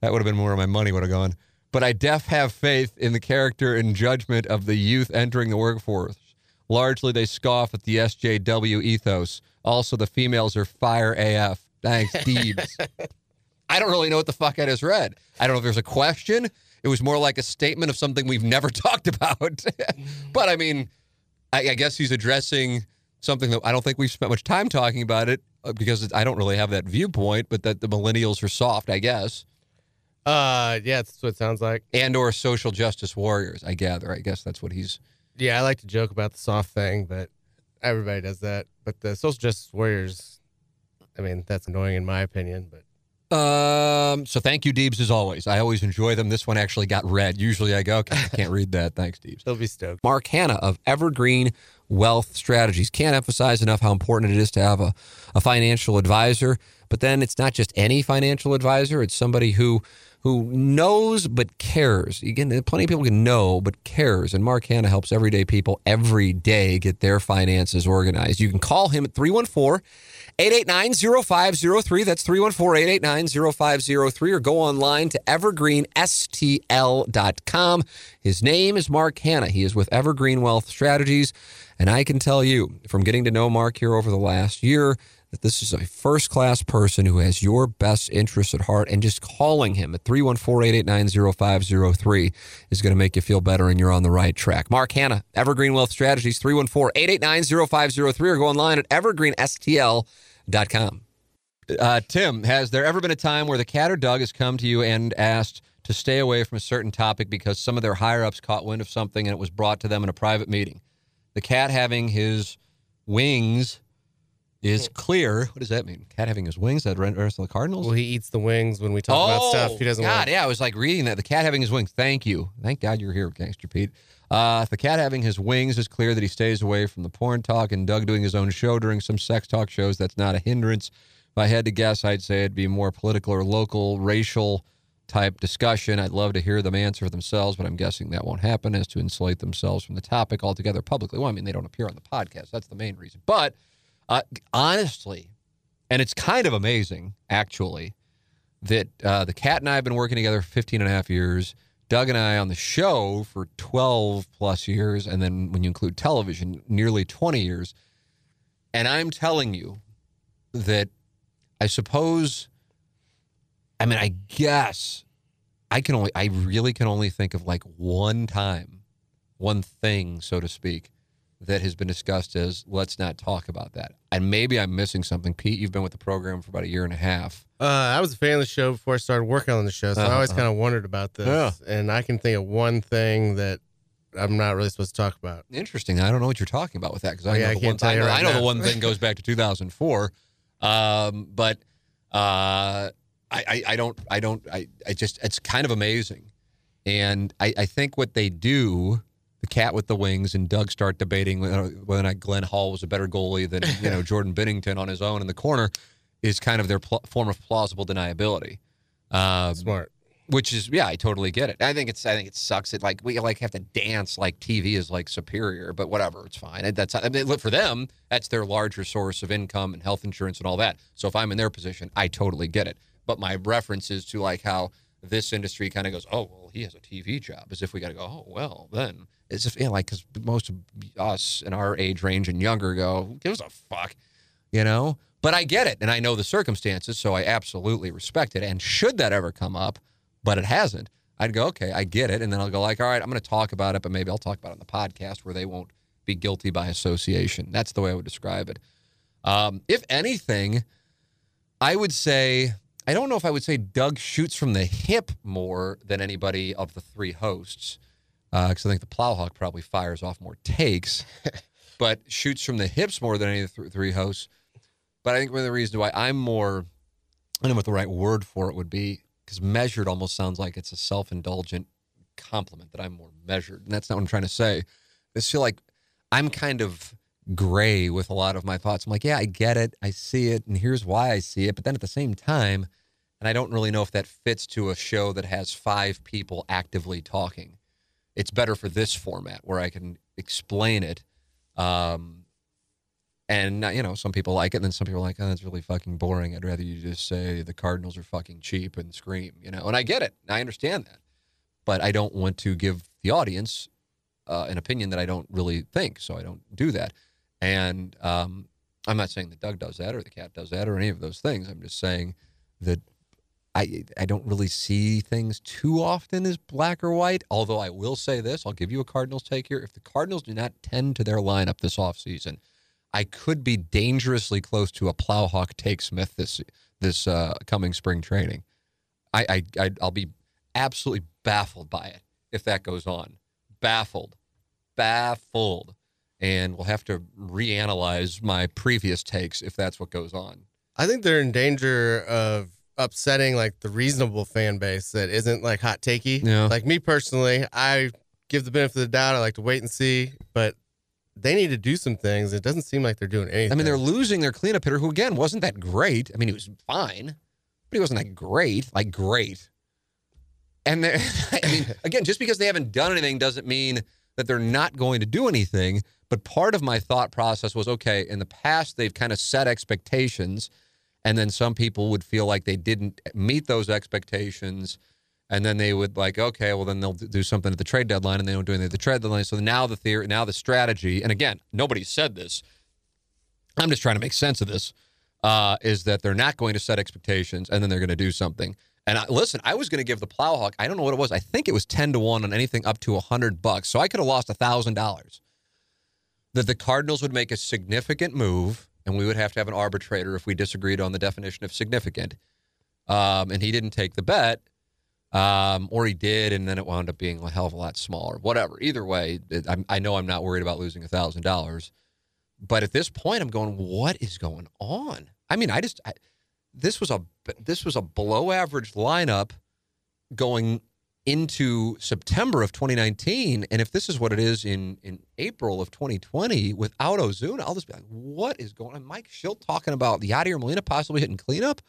that would have been more of my money would have gone. But I def have faith in the character and judgment of the youth entering the workforce. Largely, they scoff at the SJW ethos. Also, the females are fire AF. Thanks, Deebs. I don't really know what the fuck I just read. I don't know if there's a question. It was more like a statement of something we've never talked about. but I mean, I, I guess he's addressing something that I don't think we've spent much time talking about it uh, because I don't really have that viewpoint, but that the millennials are soft, I guess. Uh, yeah, that's what it sounds like. And or social justice warriors, I gather. I guess that's what he's. Yeah, I like to joke about the soft thing, but everybody does that. But the social justice warriors, I mean, that's annoying in my opinion, but. Um. So thank you, Deebs, as always. I always enjoy them. This one actually got read. Usually I go, okay, I can't read that. Thanks, Deebs. He'll be stoked. Mark Hannah of Evergreen Wealth Strategies. Can't emphasize enough how important it is to have a, a financial advisor. But then it's not just any financial advisor. It's somebody who who knows but cares. Again, plenty of people can know but cares. And Mark Hannah helps everyday people every day get their finances organized. You can call him at 314 889 0503. That's 314 889 0503. Or go online to evergreenstl.com. His name is Mark Hannah. He is with Evergreen Wealth Strategies. And I can tell you from getting to know Mark here over the last year that this is a first class person who has your best interests at heart. And just calling him at 314 889 0503 is going to make you feel better and you're on the right track. Mark Hannah, Evergreen Wealth Strategies, 314 889 0503, or go online at evergreenstl.com. Uh, Tim, has there ever been a time where the cat or Doug has come to you and asked to stay away from a certain topic because some of their higher ups caught wind of something and it was brought to them in a private meeting? The cat having his wings is clear. What does that mean? Cat having his wings that rest on the Cardinals? Well, he eats the wings when we talk about stuff. He doesn't. Oh, God, want. yeah, I was like reading that. The cat having his wings. Thank you. Thank God you're here, Gangster Pete. Uh, the cat having his wings is clear that he stays away from the porn talk and Doug doing his own show during some sex talk shows. That's not a hindrance. If I had to guess, I'd say it'd be more political or local, racial type discussion. I'd love to hear them answer themselves, but I'm guessing that won't happen as to insulate themselves from the topic altogether publicly. Well, I mean, they don't appear on the podcast. That's the main reason. But uh, honestly, and it's kind of amazing, actually, that uh, the cat and I have been working together for 15 and a half years. Doug and I on the show for 12 plus years. And then when you include television, nearly 20 years. And I'm telling you that I suppose, I mean, I guess I can only, I really can only think of like one time, one thing, so to speak, that has been discussed as let's not talk about that. And maybe I'm missing something. Pete, you've been with the program for about a year and a half. Uh, I was a fan of the show before I started working on the show, so I always Uh-huh. kind of wondered about this. Yeah. And I can think of one thing that I'm not really supposed to talk about. Interesting. I don't know what you're talking about with that because I, Oh, yeah, know I the one, I know, right I know the one thing goes back to 2004. Um, but uh, I, I, I don't, I don't, I, I just, it's kind of amazing. And I, I think what they do, the cat with the wings and Doug start debating whether or not Glenn Hall was a better goalie than, you know, Jordan Binnington on his own in the corner is kind of their pl- form of plausible deniability. Um, Smart. which is yeah, I totally get it. I think it's I think it sucks. It like we like have to dance like TV is like superior, but whatever, it's fine. That's I mean, look for them. That's their larger source of income and health insurance and all that. So if I'm in their position, I totally get it. But my reference is to like how this industry kind of goes, oh well, he has a TV job, as if we got to go, oh well, then it's just yeah, like because most of us in our age range and younger go, who gives a fuck, you know. But I get it, and I know the circumstances, so I absolutely respect it. And should that ever come up, but it hasn't, I'd go, okay, I get it, and then I'll go like, all right, I'm going to talk about it, but maybe I'll talk about it on the podcast where they won't be guilty by association. That's the way I would describe it. Um, if anything, I would say I don't know if I would say Doug shoots from the hip more than anybody of the three hosts, uh, because I think the Plowhawk probably fires off more takes, but shoots from the hips more than any of the th- three hosts. But I think one of the reasons why I'm more, I don't know what the right word for it would be, because measured almost sounds like it's a self-indulgent compliment that I'm more measured, and that's not what I'm trying to say. I just feel like I'm kind of gray with a lot of my thoughts. I'm like, yeah, I get it, I see it, and here's why I see it. But then at the same time, and I don't really know if that fits to a show that has five people actively talking. It's better for this format where I can explain it. Um, and uh, you know, some people like it, and then some people are like, "Oh, that's really fucking boring." I'd rather you just say the Cardinals are fucking cheap and scream, you know. And I get it, I understand that, but I don't want to give the audience uh, an opinion that I don't really think, so I don't do that. And um, I'm not saying that Doug does that or the cat does that or any of those things. I'm just saying that I I don't really see things too often as black or white. Although I will say this, I'll give you a Cardinals take here. If the Cardinals do not tend to their lineup this offseason, I could be dangerously close to a Plowhawk take Smith this this uh, coming spring training. I, I I'll be absolutely baffled by it if that goes on. Baffled, baffled, and we'll have to reanalyze my previous takes if that's what goes on. I think they're in danger of upsetting like the reasonable fan base that isn't like hot takey. Yeah. Like me personally, I give the benefit of the doubt. I like to wait and see, but they need to do some things. It doesn't seem like they're doing anything. I mean, they're losing their cleanup hitter, who again wasn't that great. I mean, he was fine, but he wasn't that great. Like great. And I mean, again, just because they haven't done anything doesn't mean that they're not going to do anything. But part of my thought process was okay, in the past, they've kind of set expectations, and then some people would feel like they didn't meet those expectations. And then they would like, okay, well then they'll do something at the trade deadline, and they don't do anything at the trade deadline. So now the theory, now the strategy, and again, nobody said this. I'm just trying to make sense of this. Uh, is that they're not going to set expectations, and then they're going to do something. And I, listen, I was going to give the Plowhawk. I don't know what it was. I think it was ten to one on anything up to hundred bucks. So I could have lost thousand dollars. That the Cardinals would make a significant move, and we would have to have an arbitrator if we disagreed on the definition of significant. Um, and he didn't take the bet, um, or he did, and then it wound up being a hell of a lot smaller. Whatever. Either way, I'm, I know I'm not worried about losing a thousand dollars. But at this point, I'm going, what is going on? I mean, I just I, this was a this was a below average lineup going into September of 2019, and if this is what it is in in April of 2020 without Ozuna, I'll just be like, what is going on? Mike Shildt talking about the Yadier Molina possibly hitting cleanup.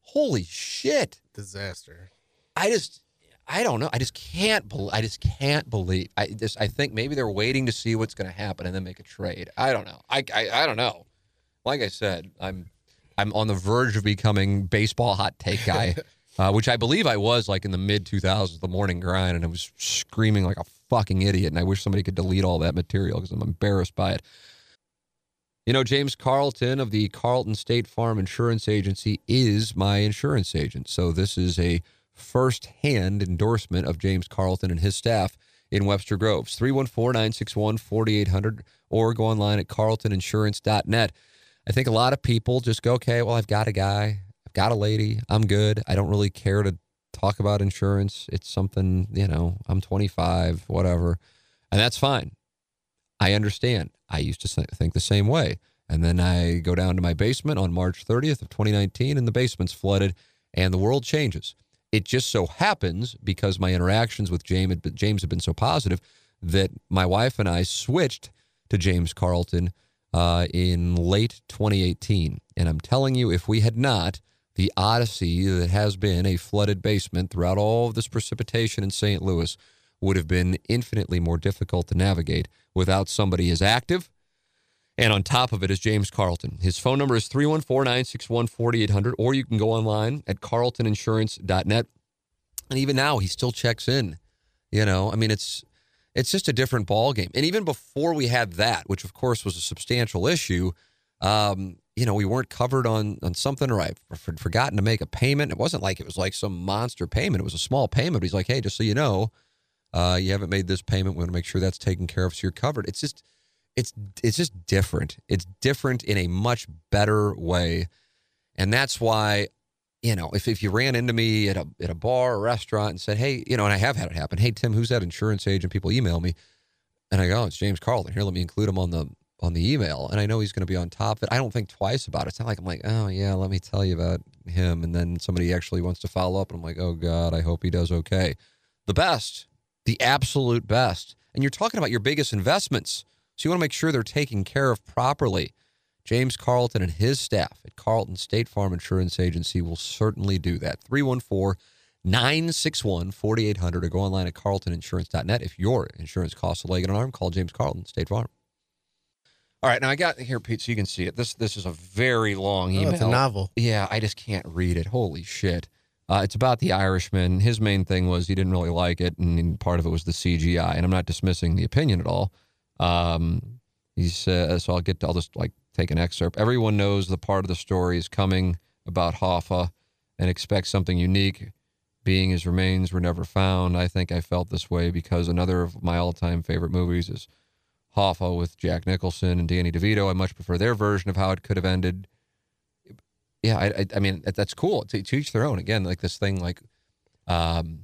Holy shit! Disaster. I just I don't know. I just can't believe. I just can't believe. I just. I think maybe they're waiting to see what's going to happen and then make a trade. I don't know. I, I. I don't know. Like I said, I'm. I'm on the verge of becoming baseball hot take guy, uh, which I believe I was like in the mid 2000s, the morning grind, and I was screaming like a fucking idiot. And I wish somebody could delete all that material because I'm embarrassed by it. You know, James Carlton of the Carlton State Farm Insurance Agency is my insurance agent. So this is a first-hand endorsement of James Carlton and his staff in Webster Groves. 314-961-4800 or go online at carltoninsurance.net. I think a lot of people just go, okay, well, I've got a guy, got a lady, I'm good. I don't really care to talk about insurance. It's something, you know, I'm 25, whatever. And that's fine. I understand. I used to think the same way. And then I go down to my basement on March 30th of 2019 and the basement's flooded and the world changes. It just so happens because my interactions with James, James have been so positive that my wife and I switched to James Carlton uh, in late 2018. And I'm telling you, if we had not, the odyssey that has been a flooded basement throughout all of this precipitation in St. Louis would have been infinitely more difficult to navigate without somebody as active. And on top of it is James Carlton. His phone number is 314 961 4800, or you can go online at carltoninsurance.net. And even now, he still checks in. You know, I mean, it's it's just a different ball game. And even before we had that, which of course was a substantial issue, um, you know, we weren't covered on on something, or I had forgotten to make a payment. It wasn't like it was like some monster payment. It was a small payment. He's like, hey, just so you know, uh, you haven't made this payment. We want to make sure that's taken care of, so you're covered. It's just, it's it's just different. It's different in a much better way, and that's why, you know, if if you ran into me at a at a bar or restaurant and said, hey, you know, and I have had it happen. Hey, Tim, who's that insurance agent? People email me, and I go, oh, it's James Carlton. Here, let me include him on the on the email, and I know he's going to be on top of it. I don't think twice about it. It's not like I'm like, oh yeah, let me tell you about him, and then somebody actually wants to follow up, and I'm like, oh god, I hope he does okay. The best, the absolute best, and you're talking about your biggest investments, so you want to make sure they're taken care of properly. James Carlton and his staff at Carlton State Farm Insurance Agency will certainly do that. 314 961 4800 or go online at carltoninsurance.net. If your insurance costs a leg and an arm, call James Carlton State Farm. All right, now I got here, Pete, so you can see it. This this is a very long email. Oh, it's a novel. Yeah, I just can't read it. Holy shit! Uh, it's about the Irishman. His main thing was he didn't really like it, and part of it was the CGI. And I'm not dismissing the opinion at all. Um, he says, so I'll get. To, I'll just like take an excerpt. Everyone knows the part of the story is coming about Hoffa, and expects something unique. Being his remains were never found. I think I felt this way because another of my all-time favorite movies is Hoffa with Jack Nicholson and Danny DeVito. I much prefer their version of how it could have ended. Yeah, I, I, I mean that's cool. To, to, each their own. Again, like this thing, like um,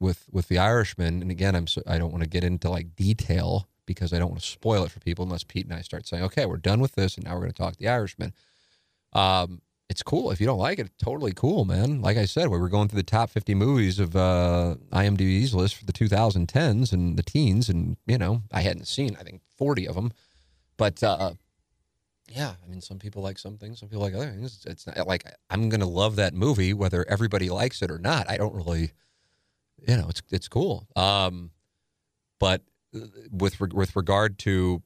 with with the Irishman. And again, I'm so, I don't want to get into like detail because I don't want to spoil it for people unless Pete and I start saying, okay, we're done with this, and now we're going to talk the Irishman. Um, it's cool. If you don't like it, totally cool, man. Like I said, we were going through the top 50 movies of uh, IMDb's list for the 2010s and the teens, and you know, I hadn't seen I think 40 of them, but uh, yeah, I mean, some people like some things, some people like other things. It's not like I'm gonna love that movie whether everybody likes it or not. I don't really, you know, it's it's cool. Um, but uh, with with regard to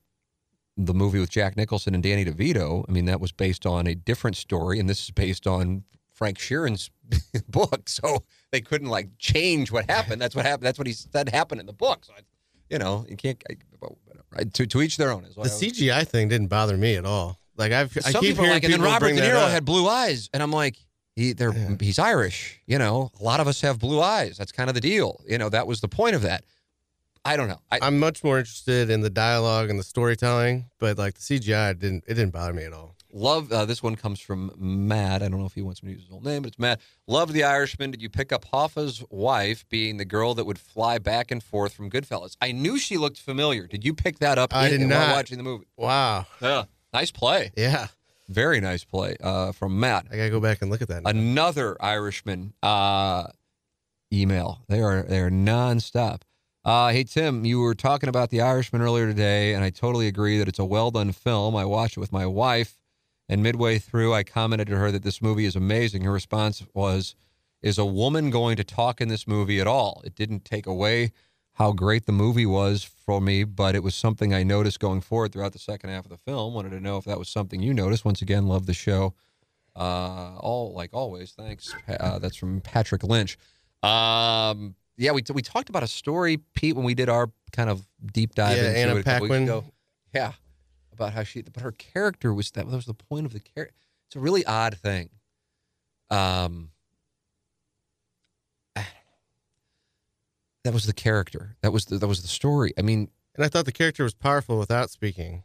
the movie with Jack Nicholson and Danny DeVito, I mean, that was based on a different story, and this is based on Frank Sheeran's book. So they couldn't like change what happened. That's what happened. That's what he said happened in the book. So, I, you know, you can't. I, to to each their own. Is The CGI thing didn't bother me at all. Like I've, I keep people hearing like, and then Robert De Niro had blue eyes, and I'm like, he, they're, Yeah. he's Irish. You know, a lot of us have blue eyes. That's kind of the deal. You know, that was the point of that. I don't know. I, I'm much more interested in the dialogue and the storytelling, but like the CGI didn't, it didn't bother me at all. love uh, this one comes from Matt. I don't know if he wants me to use his whole name, but it's Matt. Love the Irishman. Did you pick up Hoffa's wife being the girl that would fly back and forth from Goodfellas? I knew she looked familiar. Did you pick that up I in, did while not. watching the movie? Wow. Yeah, nice play. Yeah. Very nice play uh, from Matt. I gotta go back and look at that. now. another Irishman uh, email. They are they are nonstop. Uh, hey Tim, you were talking about the Irishman earlier today, and I totally agree that it's a well done film. I watched it with my wife, and midway through, I commented to her that this movie is amazing. Her response was, "Is a woman going to talk in this movie at all?" It didn't take away how great the movie was for me, but it was something I noticed going forward throughout the second half of the film. Wanted to know if that was something you noticed. Once again, love the show. Uh, all like always. Thanks. Uh, that's from Patrick Lynch. Um, yeah, we we talked about a story, Pete, when we did our kind of deep dive Yeah, into Anna it a couple weeks Paquin. ago. Yeah, about how she, but her character was that was the point of the character. It's a really odd thing. Um, that was the character. That was the, that was the story. I mean, and I thought the character was powerful without speaking.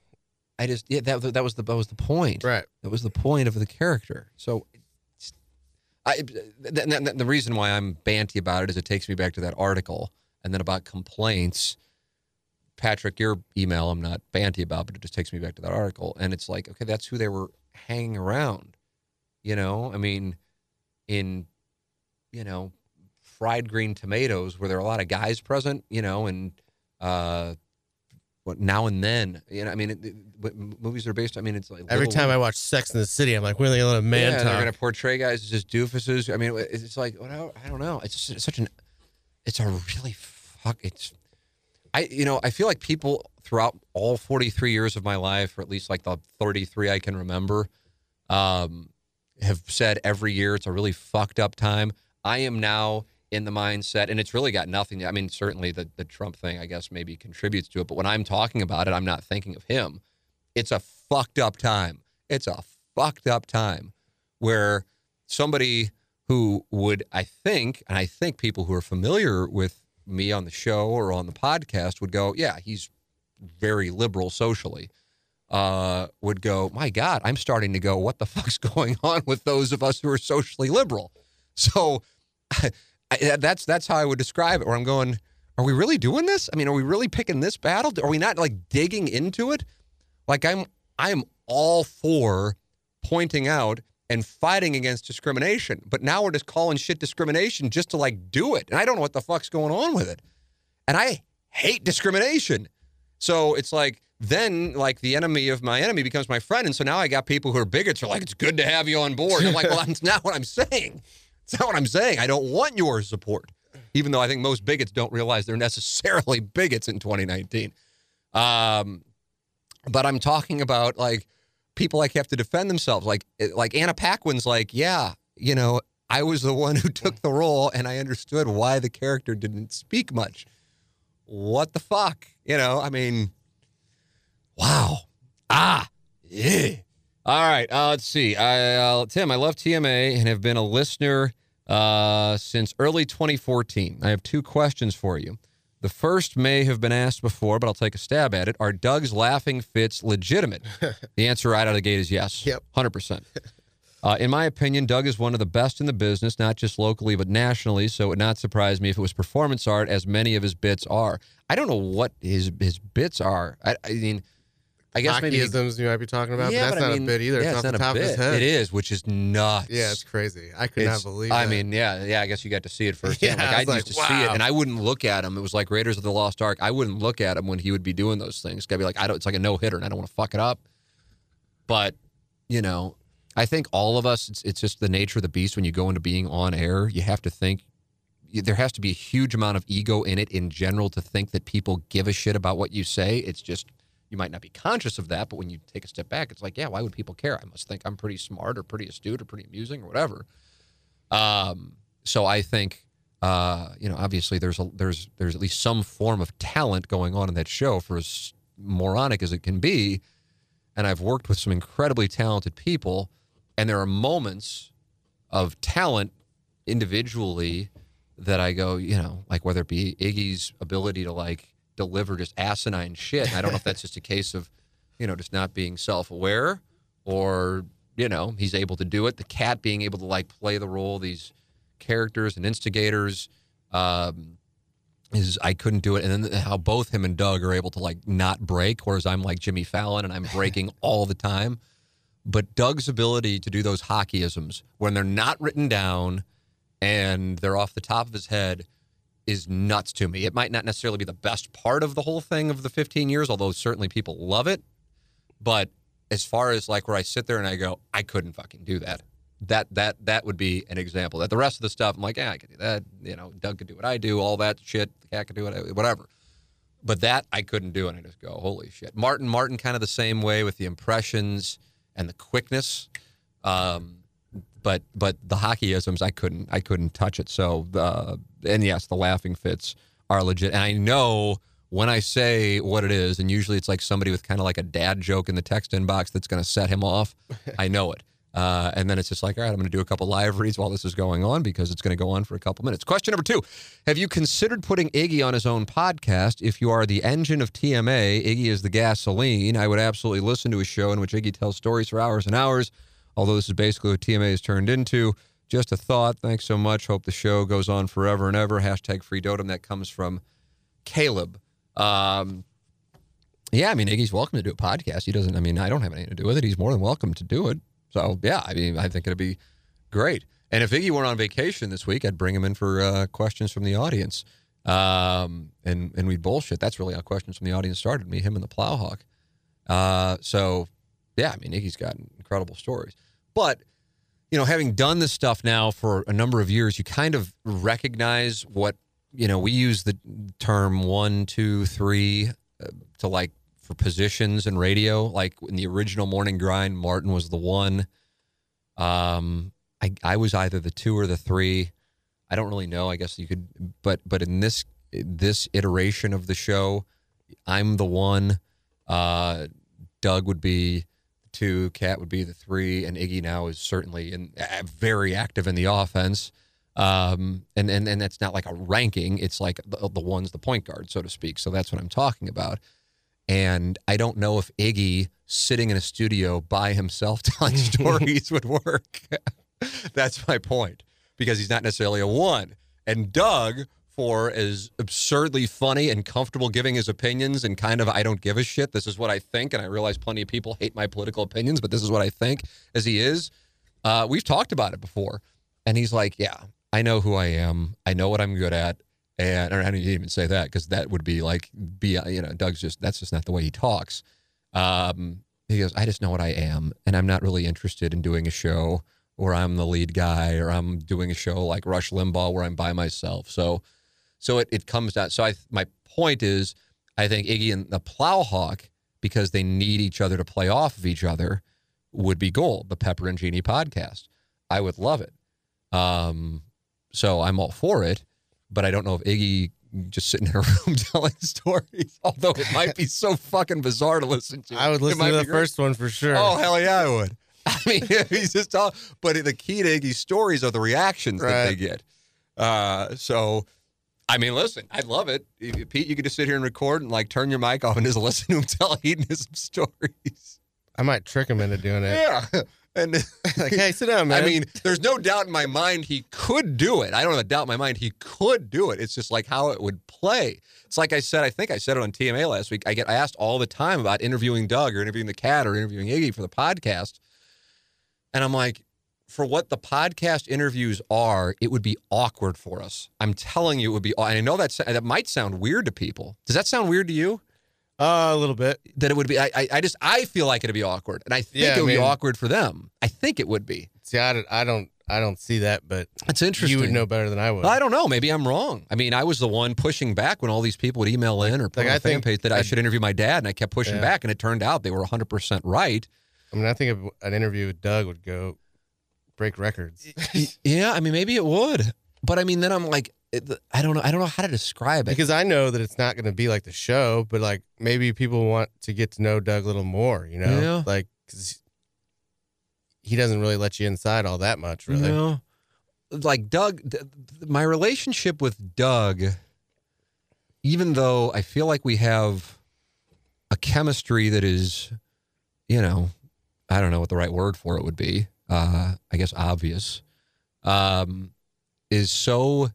I just yeah that that was the that was the point. Right. That was the point of the character. So, I th- th- th- the reason why I'm banty about it is it takes me back to that article, and then about complaints. Patrick, your email I'm not banty about, but it just takes me back to that article, and it's like, okay, that's who they were hanging around. You know, I mean, in you know, fried green tomatoes, where there are a lot of guys present, you know, and uh, what now and then, you know, I mean, it, it, movies are based. I mean, it's like Every time Women. I watch Sex in the City, I'm like, are they gonna man yeah, talk? they're to portray guys as just doofuses. I mean, it's like what I I don't know. It's just it's such an it's a really fuck. It's I you know I feel like people throughout all 43 years of my life, or at least like the 33 I can remember, um, have said every year it's a really fucked up time. I am now in the mindset, and it's really got nothing. I mean, certainly the the Trump thing, I guess, maybe contributes to it. But when I'm talking about it, I'm not thinking of him. It's a fucked up time. It's a fucked up time where somebody who would, I think, and I think people who are familiar with me on the show or on the podcast would go, yeah, he's very liberal socially. Uh, would go, my God, I'm starting to go, what the fuck's going on with those of us who are socially liberal? So I, uh, that's that's how I would describe it. Where I'm going, are we really doing this? I mean, are we really picking this battle? Are we not like digging into it? Like I'm I'm all for pointing out and fighting against discrimination, but now we're just calling shit discrimination just to like do it. And I don't know what the fuck's going on with it. And I hate discrimination. So it's like then like the enemy of my enemy becomes my friend. And so now I got people who are bigots are like, it's good to have you on board. I'm like, well, that's not what I'm saying. It's not what I'm saying. I don't want your support. Even though I think most bigots don't realize they're necessarily bigots in 2019. Um, but I'm talking about like people like have to defend themselves. Like like Anna Paquin's like, yeah, you know, I was the one who took the role and I understood why the character didn't speak much. What the fuck? You know, I mean, wow. Ah, yeah. All right. Uh, let's see. I, uh, Tim, I love TMA and have been a listener uh, since early 2014. I have two questions for you. The first may have been asked before, but I'll take a stab at it. Are Doug's laughing fits legitimate? the answer right out of the gate is yes. Yep. 100%. Uh, in my opinion, Doug is one of the best in the business, not just locally, but nationally. So it would not surprise me if it was performance art, as many of his bits are. I don't know what his his bits are. I, I mean, I guess maybe. Hockeyisms you might be talking about, yeah, but that's but I not mean, a bit either. Yeah, it's, off not the a top of his bit. head. It is, which is nuts. Yeah, it's crazy. I could It's- not believe. I that. mean, yeah, yeah. I guess you got to see it first. Yeah, like I I used to like, see it, and I wouldn't look at him. It was like Raiders of the Lost Ark. I wouldn't look at him when he would be doing those things. Gotta be like, I don't. It's like a no hitter, and I don't want to fuck it up. But you know, I think all of us. It's it's just the nature of the beast. When you go into being on air, you have to think there has to be a huge amount of ego in it in general to think that people give a shit about what you say. It's just you might not be conscious of that, but when you take a step back, it's like, yeah, why would people care? I must think I'm pretty smart or pretty astute or pretty amusing or whatever. Um, so I think, uh, you know, obviously there's a, there's there's at least some form of talent going on in that show, for as moronic as it can be. And I've worked with some incredibly talented people, and there are moments of talent individually that I go, you know, like whether it be Iggy's ability to like deliver just asinine shit. I don't know if that's just a case of, you know, just not being self aware or, you know, he's able to do it. The cat being able to like play the role, these characters and instigators. Um, is I couldn't do it, and then how both him and Doug are able to like not break, whereas I'm like Jimmy Fallon and I'm breaking all the time. But Doug's ability to do those hockeyisms when they're not written down and they're off the top of his head is nuts to me. It might not necessarily be the best part of the whole thing of the 15 years, although certainly people love it. But as far as like where I sit there and I go, I couldn't fucking do that. That that that would be an example. That the rest of the stuff, I'm like, yeah, I could do that. You know, Doug could do what I do, all that shit. The cat could do it, whatever. But that I couldn't do, and I just go, holy shit. Martin, Martin, kind of the same way with the impressions and the quickness. Um, but but the hockeyisms, I couldn't I couldn't touch it. So uh, and yes, the laughing fits are legit. And I know when I say what it is, and usually it's like somebody with kind of like a dad joke in the text inbox that's going to set him off. I know it. Uh, and then it's just like, all right, I'm going to do a couple live reads while this is going on because it's going to go on for a couple minutes. Question number two Have you considered putting Iggy on his own podcast? If you are the engine of TMA, Iggy is the gasoline. I would absolutely listen to a show in which Iggy tells stories for hours and hours, although this is basically what TMA has turned into. Just a thought. Thanks so much. Hope the show goes on forever and ever. Hashtag free dotem. That comes from Caleb. Um, yeah, I mean, Iggy's welcome to do a podcast. He doesn't, I mean, I don't have anything to do with it. He's more than welcome to do it. So, yeah, I mean, I think it'd be great. And if Iggy weren't on vacation this week, I'd bring him in for uh, questions from the audience. Um, and, and we'd bullshit. That's really how questions from the audience started me, him and the Plowhawk. Uh, so, yeah, I mean, Iggy's got incredible stories. But, you know, having done this stuff now for a number of years, you kind of recognize what, you know, we use the term one, two, three uh, to like for positions in radio. Like in the original morning grind, Martin was the one. Um, I, I was either the two or the three. I don't really know. I guess you could, but but in this this iteration of the show, I'm the one. Uh, Doug would be two, Cat would be the three, and Iggy now is certainly in, uh, very active in the offense. Um, and, and and that's not like a ranking; it's like the, the one's the point guard, so to speak. So that's what I'm talking about. And I don't know if Iggy sitting in a studio by himself telling stories would work. that's my point because he's not necessarily a one. And Doug for as absurdly funny and comfortable giving his opinions and kind of I don't give a shit. This is what I think, and I realize plenty of people hate my political opinions, but this is what I think. As he is, uh, we've talked about it before, and he's like, "Yeah, I know who I am. I know what I'm good at." And I didn't even say that because that would be like be you know Doug's just that's just not the way he talks. Um, he goes, "I just know what I am, and I'm not really interested in doing a show." Where I'm the lead guy, or I'm doing a show like Rush Limbaugh where I'm by myself. So so it, it comes down. So I, my point is, I think Iggy and the Plowhawk, because they need each other to play off of each other, would be gold. The Pepper and Genie podcast. I would love it. Um, so I'm all for it, but I don't know if Iggy just sitting in a room telling stories, although it might be so fucking bizarre to listen to. I would listen to the first one for sure. Oh, hell yeah, I would. I mean, he's just all, but the key to Iggy's stories are the reactions right. that they get. Uh, so I mean, listen, I love it. Pete, you could just sit here and record and like turn your mic off and just listen to him tell hedonism stories. I might trick him into doing it. Yeah. And like, hey, sit down, man. I mean, there's no doubt in my mind he could do it. I don't have a doubt in my mind he could do it. It's just like how it would play. It's like I said, I think I said it on TMA last week. I get asked all the time about interviewing Doug or interviewing the cat or interviewing Iggy for the podcast. And I'm like, for what the podcast interviews are, it would be awkward for us. I'm telling you, it would be. And I know that that might sound weird to people. Does that sound weird to you? Uh, a little bit. That it would be. I, I, just, I feel like it'd be awkward, and I think yeah, it would I mean, be awkward for them. I think it would be. See, I, I don't, I don't see that, but That's interesting. you would know better than I would. I don't know. Maybe I'm wrong. I mean, I was the one pushing back when all these people would email in or put Like, on I a fan page that I I'd- should interview my dad, and I kept pushing Yeah. back, and it turned out they were 100% right. I mean, I think an interview with Doug would go break records. yeah, I mean, maybe it would, but I mean, then I'm like, it, I don't know. I don't know how to describe it. because I know that it's not going to be like the show, but like maybe people want to get to know Doug a little more, you know? Yeah. Like, 'cause he doesn't really let you inside all that much, really. Like Doug, th- th- my relationship with Doug, even though I feel like we have a chemistry that is, you know, I don't know what the right word for it would be. Uh, I guess obvious, um, is so.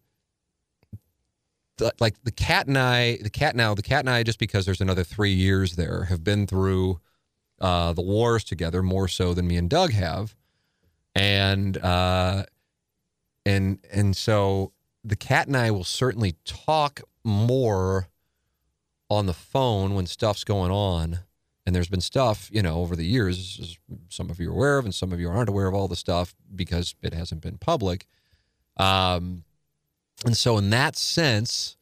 Like the cat and I, the cat now, the cat and I, just because there's another three years there, have been through uh, the wars together more so than me and Doug have, and uh, and and so the cat and I will certainly talk more on the phone when stuff's going on. And there's been stuff, you know, over the years, as some of you are aware of, and some of you aren't aware of all the stuff because it hasn't been public. Um, and so, in that sense,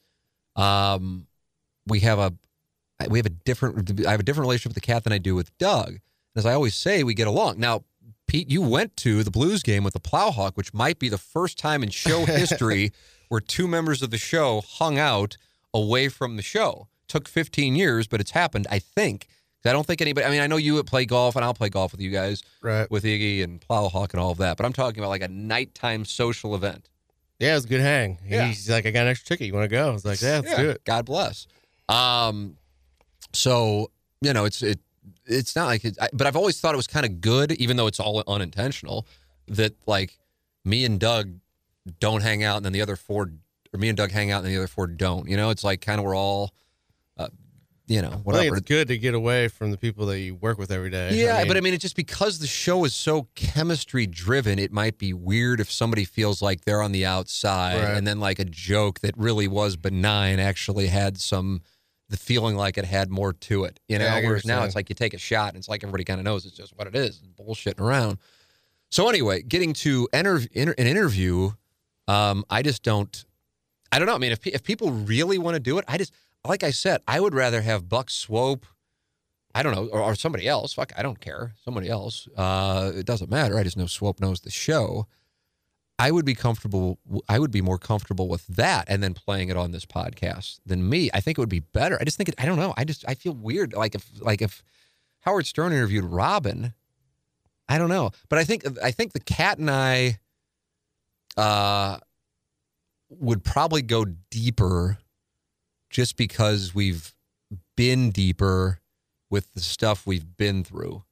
um, we have a we have a different I have a different relationship with the cat than I do with Doug. As I always say, we get along. Now, Pete, you went to the Blues game with the Plowhawk, which might be the first time in show history where two members of the show hung out away from the show. Took 15 years, but it's happened, I think. I don't think anybody, I mean, I know you would play golf and I'll play golf with you guys, Right. with Iggy and Plowhawk and all of that, but I'm talking about like a nighttime social event. Yeah, it was a good hang. Yeah. He's like, I got an extra ticket. You want to go? I was like, yeah, let's do it. God bless. Um, so you know, it's it it's not like, it, I, but I've always thought it was kind of good, even though it's all unintentional. That like me and Doug don't hang out, and then the other four, or me and Doug hang out, and the other four don't. You know, it's like kind of we're all, uh, you know, I think it's good to get away from the people that you work with every day. Yeah, but I mean, it's just because the show is so chemistry driven, it might be weird if somebody feels like they're on the outside Right. and then like a joke that really was benign actually had some, the feeling like it had more to it, you know? Yeah, I Whereas now it's like you take a shot and it's like everybody kind of knows it's just what it is, bullshitting around. So anyway, getting to enter, inter, an interview, um, I just don't, I don't know. I mean, if, if people really want to do it, I just, like I said, I would rather have Buck Swope, I don't know, or, or somebody else. Fuck, I don't care. Somebody else. Uh, it doesn't matter. I just know Swope knows the show. I would be comfortable. I would be more comfortable with that, and then playing it on this podcast than me. I think it would be better. I just think it. I don't know. I just I feel weird. Like if like if Howard Stern interviewed Robin, I don't know. But I think I think the cat and I uh, would probably go deeper, just because we've been deeper with the stuff we've been through.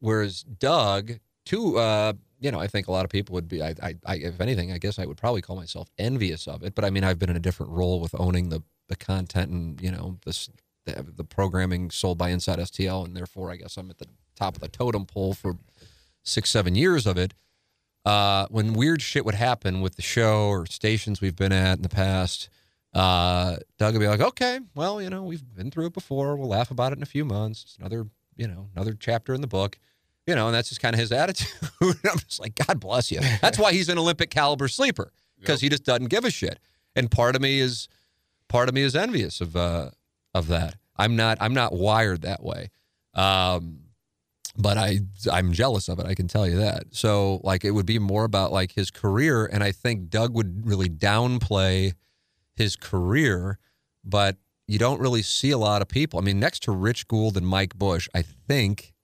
Whereas Doug, too, uh, you know, I think a lot of people would be. I, I, I, if anything, I guess I would probably call myself envious of it. But I mean, I've been in a different role with owning the the content and you know this the, the programming sold by Inside STL, and therefore, I guess I'm at the top of the totem pole for six, seven years of it. Uh, when weird shit would happen with the show or stations we've been at in the past, uh, Doug would be like, "Okay, well, you know, we've been through it before. We'll laugh about it in a few months. It's another, you know, another chapter in the book." You know, and that's just kind of his attitude. I'm just like, God bless you. That's why he's an Olympic caliber sleeper because he just doesn't give a shit. And part of me is, part of me is envious of uh, of that. I'm not. I'm not wired that way. Um, but I I'm jealous of it. I can tell you that. So like it would be more about like his career, and I think Doug would really downplay his career, but you don't really see a lot of people. I mean, next to Rich Gould and Mike Bush, I think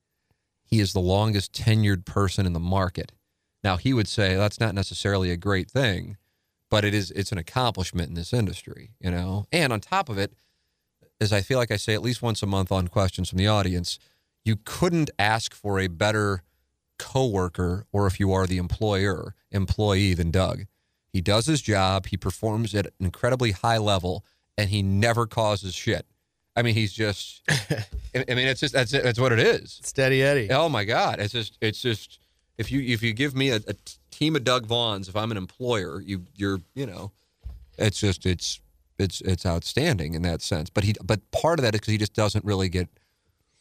he is the longest tenured person in the market. Now he would say that's not necessarily a great thing, but it is it's an accomplishment in this industry, you know. And on top of it, as I feel like I say at least once a month on questions from the audience, you couldn't ask for a better coworker or if you are the employer employee than Doug. He does his job, he performs at an incredibly high level, and he never causes shit. I mean, he's just. I mean, it's just that's it, that's what it is. Steady Eddie. Oh my God! It's just it's just if you if you give me a team of Doug Vaughns, if I'm an employer, you you're you know, it's just it's it's it's outstanding in that sense. But he but part of that is because he just doesn't really get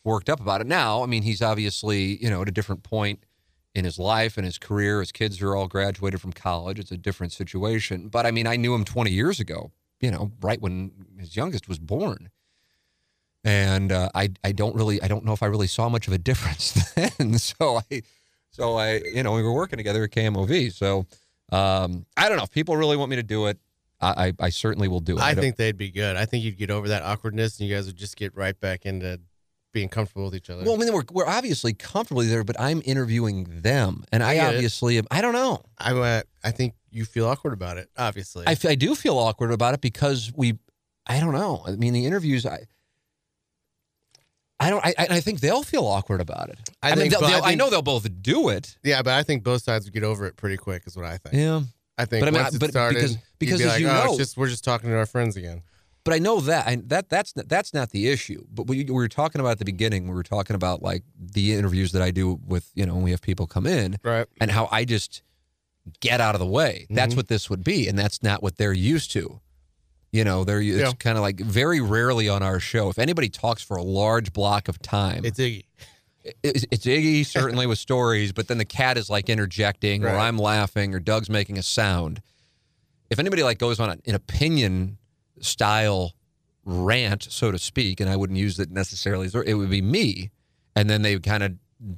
worked up about it. Now, I mean, he's obviously you know at a different point in his life and his career. His kids are all graduated from college. It's a different situation. But I mean, I knew him 20 years ago, you know, right when his youngest was born. And uh, I, I don't really, I don't know if I really saw much of a difference then. so I, so I, you know, we were working together at KMOV. So um, I don't know if people really want me to do it. I, I, I certainly will do it. I don't- think they'd be good. I think you'd get over that awkwardness, and you guys would just get right back into being comfortable with each other. Well, I mean, we're, we're obviously comfortably there, but I'm interviewing them, and I, I obviously, am, I don't know. I uh, I think you feel awkward about it. Obviously, I, f- I do feel awkward about it because we, I don't know. I mean, the interviews, I, I don't, I, I I think they'll feel awkward about it. I, I mean, think- they'll, I they'll- I, think- know they'll both do it. yeah, but I think both sides would get over it pretty quick. Is what I think. Yeah, I think But I mean, I- but started, because- because be as like, you oh, know- it's just we're just talking to our friends again. But I know that, I, that that's that's not the issue. But we, we were talking about at the beginning. We were talking about like the interviews that I do with you know when we have people come in. Right. and how I just get out of the way. That's Mhm. what this would be, and that's not what they're used to. You know, they're it's Yeah. kind of like very rarely on our show. If anybody talks for a large block of time, It's Iggy. it's, it's Iggy certainly with stories, but then the cat is like interjecting, or I'm laughing, or Doug's making a sound. If anybody like goes on an opinion style rant, so to speak, and I wouldn't use it necessarily, it would be me, and then they would kind of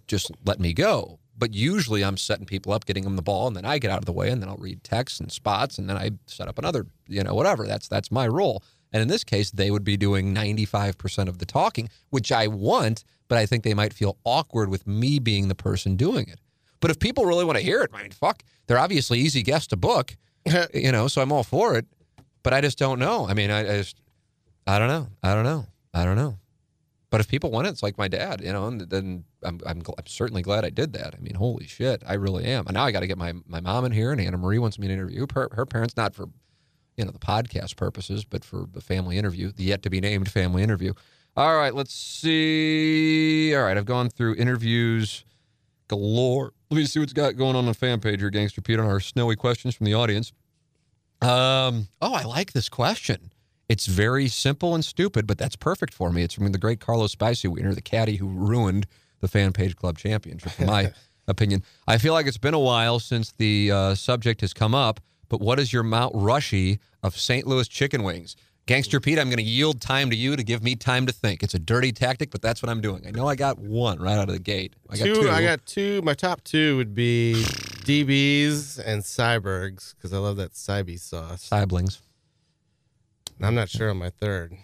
just let me go. But usually I'm setting people up, getting them the ball, and then I get out of the way, and then I'll read texts and spots, and then I set up another, you know, whatever. That's that's my role. And in this case, they would be doing 95% of the talking, which I want, but I think they might feel awkward with me being the person doing it. But if people really want to hear it, I mean, fuck, they're obviously easy guests to book, you know, so I'm all for it. But I just don't know. I mean, I, I just, I don't know. I don't know. I don't know. But if people want it, it's like my dad, you know, and then I'm, I'm, gl- I'm certainly glad I did that. I mean, holy shit, I really am. And now I got to get my, my mom in here, and Anna Marie wants me to interview her, her parents, not for, you know, the podcast purposes, but for the family interview, the yet to be named family interview. All right, let's see. All right, I've gone through interviews galore. Let me see what's got going on on the fan page here, Gangster Pete, on our snowy questions from the audience. Um, oh, I like this question. It's very simple and stupid, but that's perfect for me. It's from the great Carlos Spicy Wiener, the caddy who ruined the Fan Page Club Championship, in my opinion. I feel like it's been a while since the uh, subject has come up, but what is your Mount Rushy of St. Louis chicken wings? Gangster Pete, I'm going to yield time to you to give me time to think. It's a dirty tactic, but that's what I'm doing. I know I got one right out of the gate. I got two, two. I got two. My top two would be DBs and Sybergs because I love that Cybe sauce. siblings. I'm not sure on my third.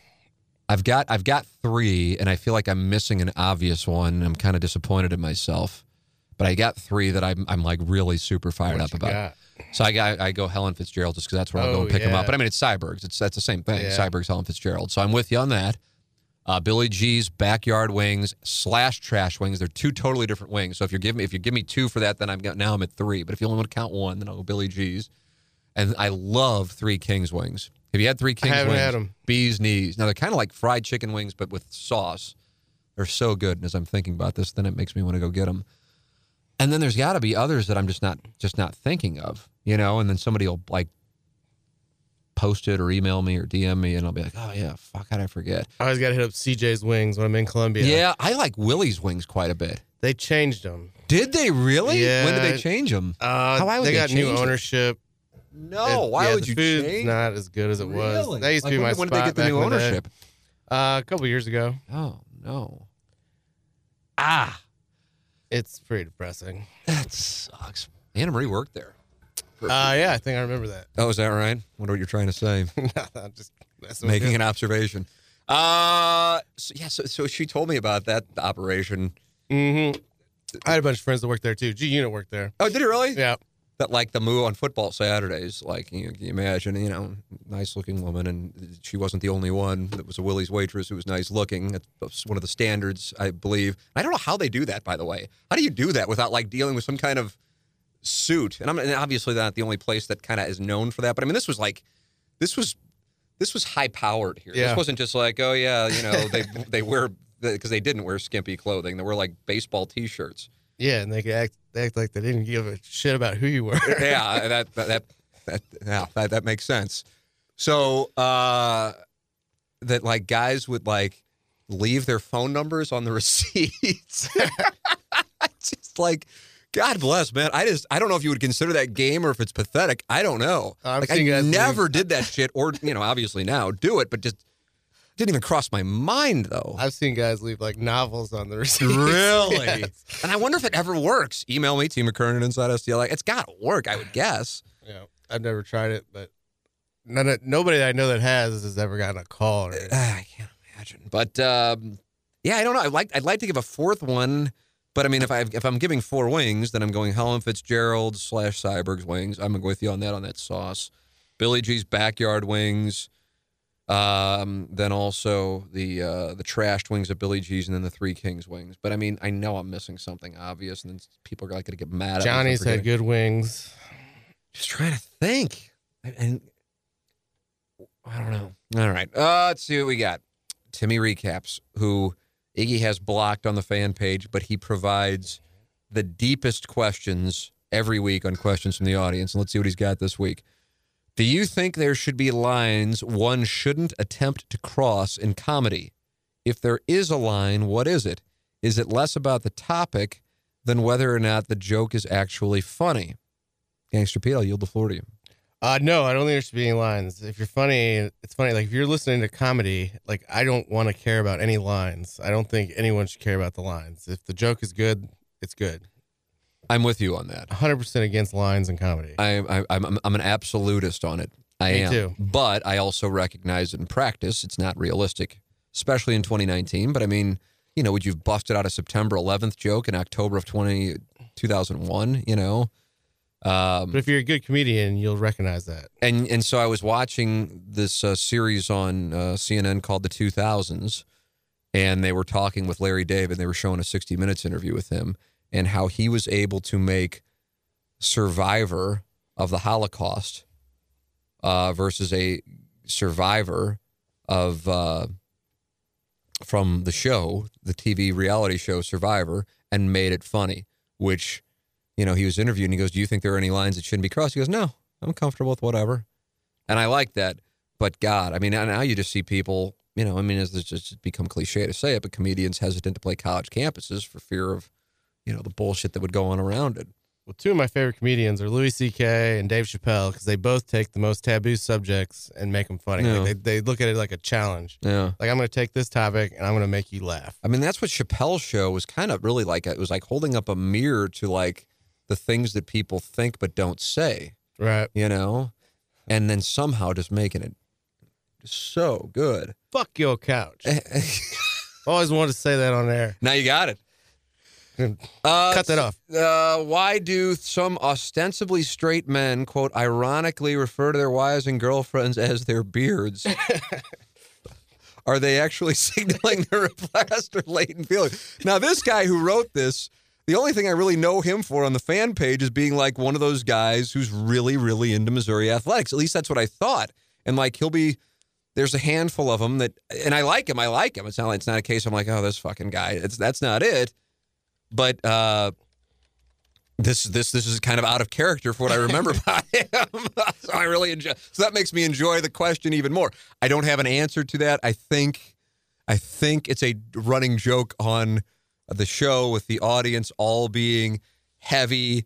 I've got I've got three, and I feel like I'm missing an obvious one. I'm kind of disappointed in myself, but I got three that I'm I'm like really super fired What up about. got? So I I go Helen Fitzgerald just because that's where I'll go Oh, and pick them up. But I mean it's Sybergs. It's that's the same thing. Yeah. Sybergs, Helen Fitzgerald. So I'm with you on that. Uh, Billy G's backyard wings slash trash wings. They're two totally different wings. So if you give me if you give me two for that, then I'm now I'm at three. But if you only want to count one, then I'll go Billy G's. And I love Three Kings wings. Have you had Three Kings haven't wings? them. Bees knees. Now they're kind of like fried chicken wings, but with sauce. They're so good. And as I'm thinking about this, then it makes me want to go get them. And then there's got to be others that I'm just not just not thinking of, you know. And then somebody will like post it or email me or DM me, and I'll be like, oh yeah, fuck, how did I forget? I always got to hit up CJ's Wings when I'm in Columbia. Yeah, I like Willie's wings quite a bit. They changed them. Did they really? Yeah. When did they change them? Uh, How- why would they they got new ownership. No, It- why yeah, would you food's change? not as good as it was. Really? That used to Like, be when, my when spot did they get the new in the ownership? Uh, a couple years ago. Oh no. Ah, It's pretty depressing. that sucks. Anna Marie worked there. Uh, yeah, I think I remember that. Oh, is that right? Wonder what you're trying to say. I'm just messing with Making you. an observation. Uh, so, yeah. So, so she told me about that operation. Mhm. I had a bunch of friends that worked there too. G Unit worked there. Oh, did it really? Yeah. That like the moo on football Saturdays. Like you, you imagine, you know, nice looking woman, and she wasn't the only one. That was a Willie's waitress who was nice looking. That's one of the standards, I believe. I don't know how they do that, by the way. How do you do that without like dealing with some kind of suit? And I'm and obviously not the only place that kind of is known for that. But I mean, this was like, this was, this was high powered here. This wasn't just like, oh yeah, you know, they they wear because they didn't wear skimpy clothing. They were like baseball T-shirts. Yeah, and they could act, act like they didn't give a shit about who you were. yeah, that that that, that yeah, that that makes sense. So uh that like guys would like leave their phone numbers on the receipts. just like God bless, man. I just I don't know if you would consider that game or if it's pathetic. I don't know. I'm like I never did that shit, or you know, obviously now do it, but just didn't even cross my mind though. I've seen guys leave like novels on the receipt. Really? Yes. And I wonder if it ever works. Email me, T McKernan inside STL. It's got to work, I would guess. Yeah, I've never tried it, but none of, nobody I know that has has ever gotten a call. Or anything. Ah, I can't imagine. But um, yeah, I don't know. I'd like I'd like to give a fourth one, but I mean, if I if I'm giving four wings, then I'm going Helen Fitzgerald slash Syberg's wings. I'm going with you on that on that sauce. Billy G's backyard wings. Um, then also the uh, the trashed wings of Billy G's, and then the Three Kings wings. But I mean, I know I'm missing something obvious, and then people are like going to get mad at Johnny's had good wings. Just trying to think. And- I don't know. All right. Uh, let's see what we got. Timmy recaps, who Iggy has blocked on the fan page, but he provides the deepest questions every week on questions from the audience. And let's see what he's got this week. Do you think there should be lines one shouldn't attempt to cross in comedy? If there is a line, what is it? Is it less about the topic than whether or not the joke is actually funny? Gangster Pete, I'll yield the floor to you. Uh, no, I don't think there should be any lines. If you're funny, it's funny. Like if you're listening to comedy, like I don't want to care about any lines. I don't think anyone should care about the lines. If the joke is good, it's good. I'm with you on that. 100% against lines in comedy. I, I, I'm, I'm an absolutist on it. I Me am. too. But I also recognize in practice it's not realistic, especially in 2019. But I mean, you know, would you've busted out a September 11th joke in October of 20, 2001, you know? Um, But if you're a good comedian, you'll recognize that. and and so I was watching this uh, series on uh, CNN called The 2000s, and they were talking with Larry David. And they were showing a 60 Minutes interview with him and how he was able to make survivor of the Holocaust uh, versus a survivor of uh, from the show, the TV reality show Survivor, and made it funny. Which, you know, he was interviewed and he goes, "Do you think there are any lines that shouldn't be crossed?" He goes, "No, I'm comfortable with whatever," and I like that. But God, I mean, now you just see people. You know, I mean, it's just become cliche to say it, but comedians hesitant to play college campuses for fear of, you know, the bullshit that would go on around it. Well, two of my favorite comedians are Louis C.K. and Dave Chappelle because they both take the most taboo subjects and make them funny. Yeah. Like they, they look at it like a challenge. Yeah. Like I'm going to take this topic and I'm going to make you laugh. I mean, that's what Chappelle's show was kind of really like. It was like holding up a mirror to like the things that people think but don't say, Right. you know, and then somehow just making it so good. Fuck your couch. Always wanted to say that on air. now you got it. Cut Uh, that off. Uh, why do some ostensibly straight men, quote, ironically refer to their wives and girlfriends as their beards? Are they actually signaling their repressed or latent feelings? Now, this guy who wrote this, the only thing I really know him for on the fan page is being like one of those guys who's really, really into Missouri athletics. At least that's what I thought. And like he'll be, there's a handful of them that, and I like him. I like him. It's not. It's not a case. I'm like, oh, this fucking guy. It's that's not it. But uh, this this this is kind of out of character for what I remember about him. so I really enjoy. So that makes me enjoy the question even more. I don't have an answer to that. I think I think it's a running joke on the show with the audience all being heavy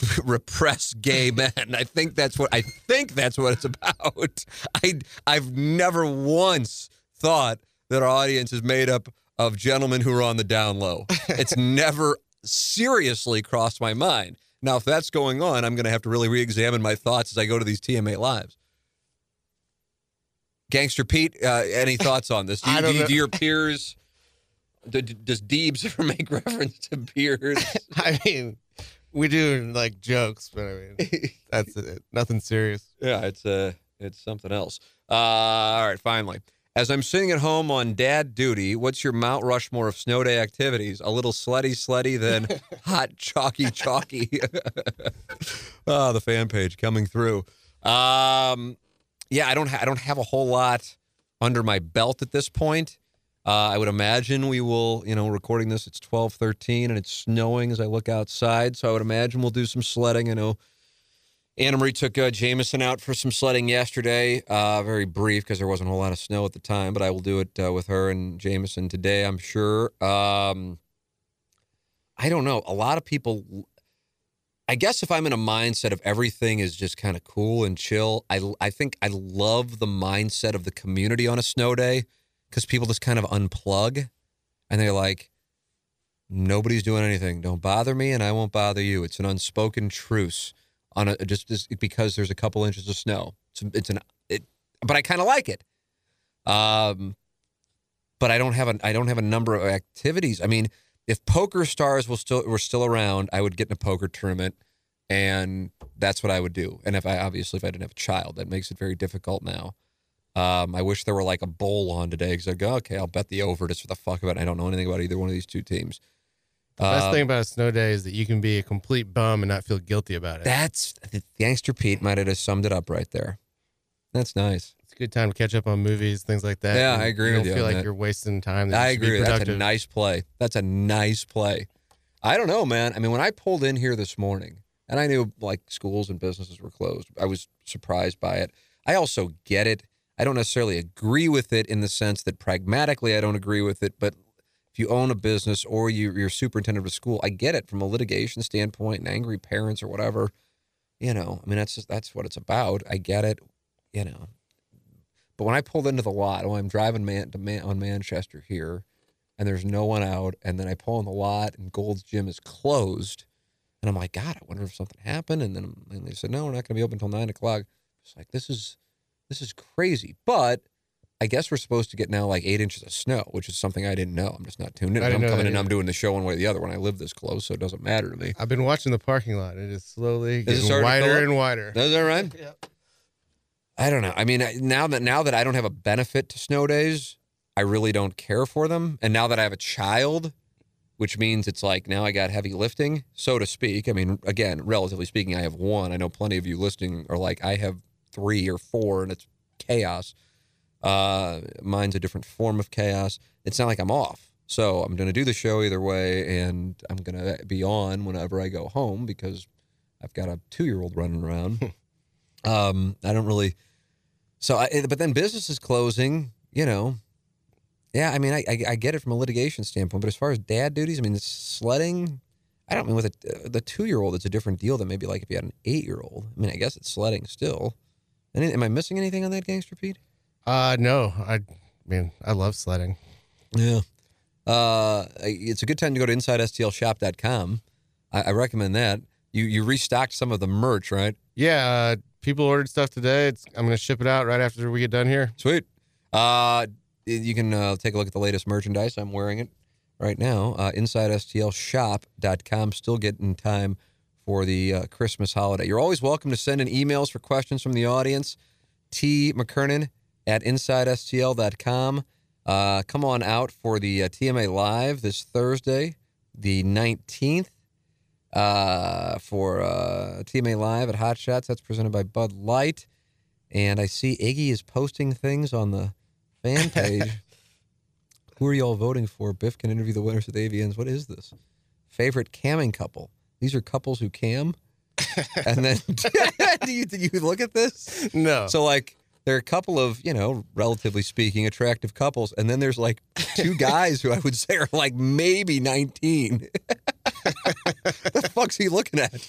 repressed gay men. I think that's what I think that's what it's about. I I've never once thought that our audience is made up of gentlemen who are on the down low. It's never seriously crossed my mind. Now, if that's going on, I'm going to have to really re-examine my thoughts as I go to these TMA lives. Gangster Pete, uh, any thoughts on this? Do, you, don't you- do your peers? Do, does Deebs ever make reference to peers? I mean, we do like jokes, but I mean, that's it. Nothing serious. Yeah, it's uh it's something else. Uh, all right, finally. As I'm sitting at home on dad duty, what's your Mount Rushmore of snow day activities? A little slutty slutty, then hot chalky chalky. oh, the fan page coming through. Um, yeah, I don't ha- I don't have a whole lot under my belt at this point. Uh, I would imagine we will, you know, recording this, it's 12:13 and it's snowing as I look outside, so I would imagine we'll do some sledding. I know Anna Marie took uh, Jameson out for some sledding yesterday. Uh, very brief because there wasn't a whole lot of snow at the time, but I will do it uh, with her and Jameson today, I'm sure. Um, I don't know. A lot of people, I guess if I'm in a mindset of everything is just kind of cool and chill, I, I think I love the mindset of the community on a snow day because people just kind of unplug and they're like, nobody's doing anything. Don't bother me and I won't bother you. It's an unspoken truce on a just, just because there's a couple inches of snow. It's, it's an, it, but I kind of like it. Um, but I don't have a I don't have a number of activities. I mean, if PokerStars were still were still around, I would get in a poker tournament, and that's what I would do. And if I obviously if I didn't have a child, that makes it very difficult now. Um, I wish there were like a bowl on today because I go, okay, I'll bet the over just for the fuck of it. I don't know anything about either one of these two teams. The best um, thing about a snow day is that you can be a complete bum and not feel guilty about it. That's the gangster Pete might have just summed it up right there. That's nice. It's a good time to catch up on movies, things like that. Yeah, and I agree you with don't feel like that. you're wasting time. that I you be agree. That's a nice play. That's a nice play. I don't know, man. I mean, when I pulled in here this morning, and I knew like schools and businesses were closed, I was surprised by it. I also get it. I don't necessarily agree with it in the sense that pragmatically I don't agree with it, but you own a business or you, you're superintendent of a school, I get it from a litigation standpoint and angry parents or whatever. You know, I mean, that's just, that's what it's about. I get it. You know, but when I pulled into the lot, when I'm driving man, to man, on Manchester here, and there's no one out, and then I pull in the lot, and Gold's Gym is closed, and I'm like, God, I wonder if something happened. And then and they said, No, we're not going to be open until nine o'clock. It's like this is this is crazy, but. I guess we're supposed to get now like eight inches of snow, which is something I didn't know. I'm just not tuned in. I'm coming in. I'm doing the show one way or the other. When I live this close, so it doesn't matter to me. I've been watching the parking lot. It is slowly it getting starting to fill wider and wider. Is that right? Yep. I don't know. I mean, now that now that I don't have a benefit to snow days, I really don't care for them. And now that I have a child, which means it's like now I got heavy lifting, so to speak. I mean, again, relatively speaking, I have one. I know plenty of you listening are like, I have three or four, and it's chaos. Uh, mine's a different form of chaos. It's not like I'm off. So I'm going to do the show either way, and I'm going to be on whenever I go home because I've got a two year old running around. um, I don't really. So, I, but then business is closing, you know. Yeah, I mean, I, I I get it from a litigation standpoint, but as far as dad duties, I mean, sledding. I don't mean with a, the two year old, it's a different deal than maybe like if you had an eight year old. I mean, I guess it's sledding still. Any, am I missing anything on that, Gangster Pete? Uh, no, I mean, I love sledding. Yeah. Uh, it's a good time to go to InsideSTLShop.com. I, I recommend that. You you restocked some of the merch, right? Yeah, uh, people ordered stuff today. It's, I'm going to ship it out right after we get done here. Sweet. Uh, you can uh, take a look at the latest merchandise. I'm wearing it right now. Uh, InsideSTLShop.com. Still getting time for the uh, Christmas holiday. You're always welcome to send in emails for questions from the audience. T. McKernan at InsideSTL.com. Uh, come on out for the uh, TMA Live this Thursday, the 19th, uh, for uh, TMA Live at Hot Shots. That's presented by Bud Light. And I see Iggy is posting things on the fan page. Who are y'all voting for? Biff can interview the winners of the AVNs. What is this? Favorite camming couple. These are couples who cam. and then do you do you look at this? No. So like there are a couple of, you know, relatively speaking, attractive couples, and then there's like two guys who I would say are like maybe 19. the fuck's he looking at?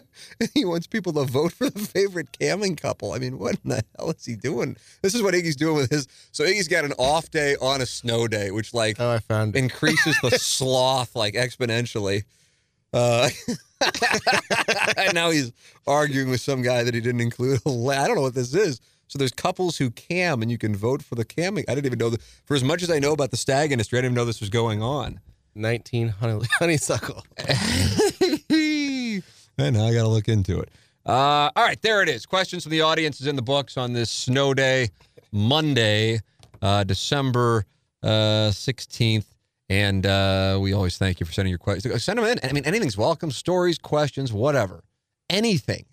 he wants people to vote for the favorite camming couple. I mean, what in the hell is he doing? This is what Iggy's doing with his. So Iggy's got an off day on a snow day, which like oh, I found it. increases the sloth like exponentially. Uh, and now he's arguing with some guy that he didn't include. I don't know what this is. So there's couples who cam, and you can vote for the camming. I didn't even know that. For as much as I know about the stag industry, I didn't even know this was going on. 19 honey, honeysuckle. and now I got to look into it. Uh, all right, there it is. Questions from the audience is in the books on this snow day, Monday, uh, December uh, 16th. And uh, we always thank you for sending your questions. Send them in. I mean, anything's welcome. Stories, questions, whatever. Anything.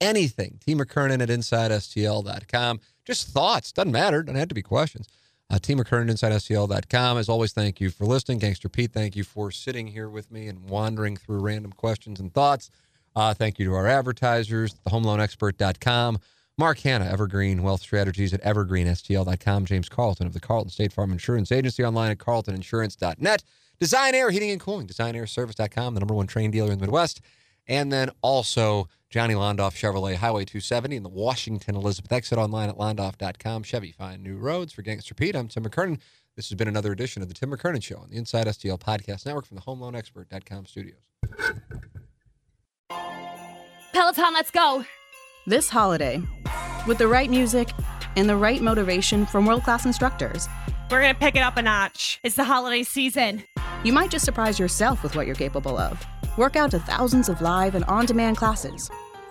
Anything. T. McKernan at InsideSTL.com. Just thoughts. Doesn't matter. Doesn't have to be questions. Uh, T. McKernan InsideSTL.com. As always, thank you for listening. Gangster Pete, thank you for sitting here with me and wandering through random questions and thoughts. Uh, thank you to our advertisers, thehomeloanexpert.com, Mark Hannah, Evergreen Wealth Strategies at evergreenstl.com, James Carlton of the Carlton State Farm Insurance Agency online at carltoninsurance.net, Design Aire Heating and Cooling, designairservice.com, the number one Trane dealer in the Midwest, And then also Johnny Londoff Chevrolet Highway 270 and the Washington Elizabeth exit online at londoff.com. Chevy, find new roads for Gangster Pete. I'm Tim McKernan. This has been another edition of the Tim McKernan Show on the Inside STL Podcast Network from the HomeLoanExpert.com studios. Peloton, let's go. This holiday, with the right music and the right motivation from world class instructors, We're going to pick it up a notch. It's the holiday season. you might just surprise yourself with what you're capable of. Work out to thousands of live and on demand classes,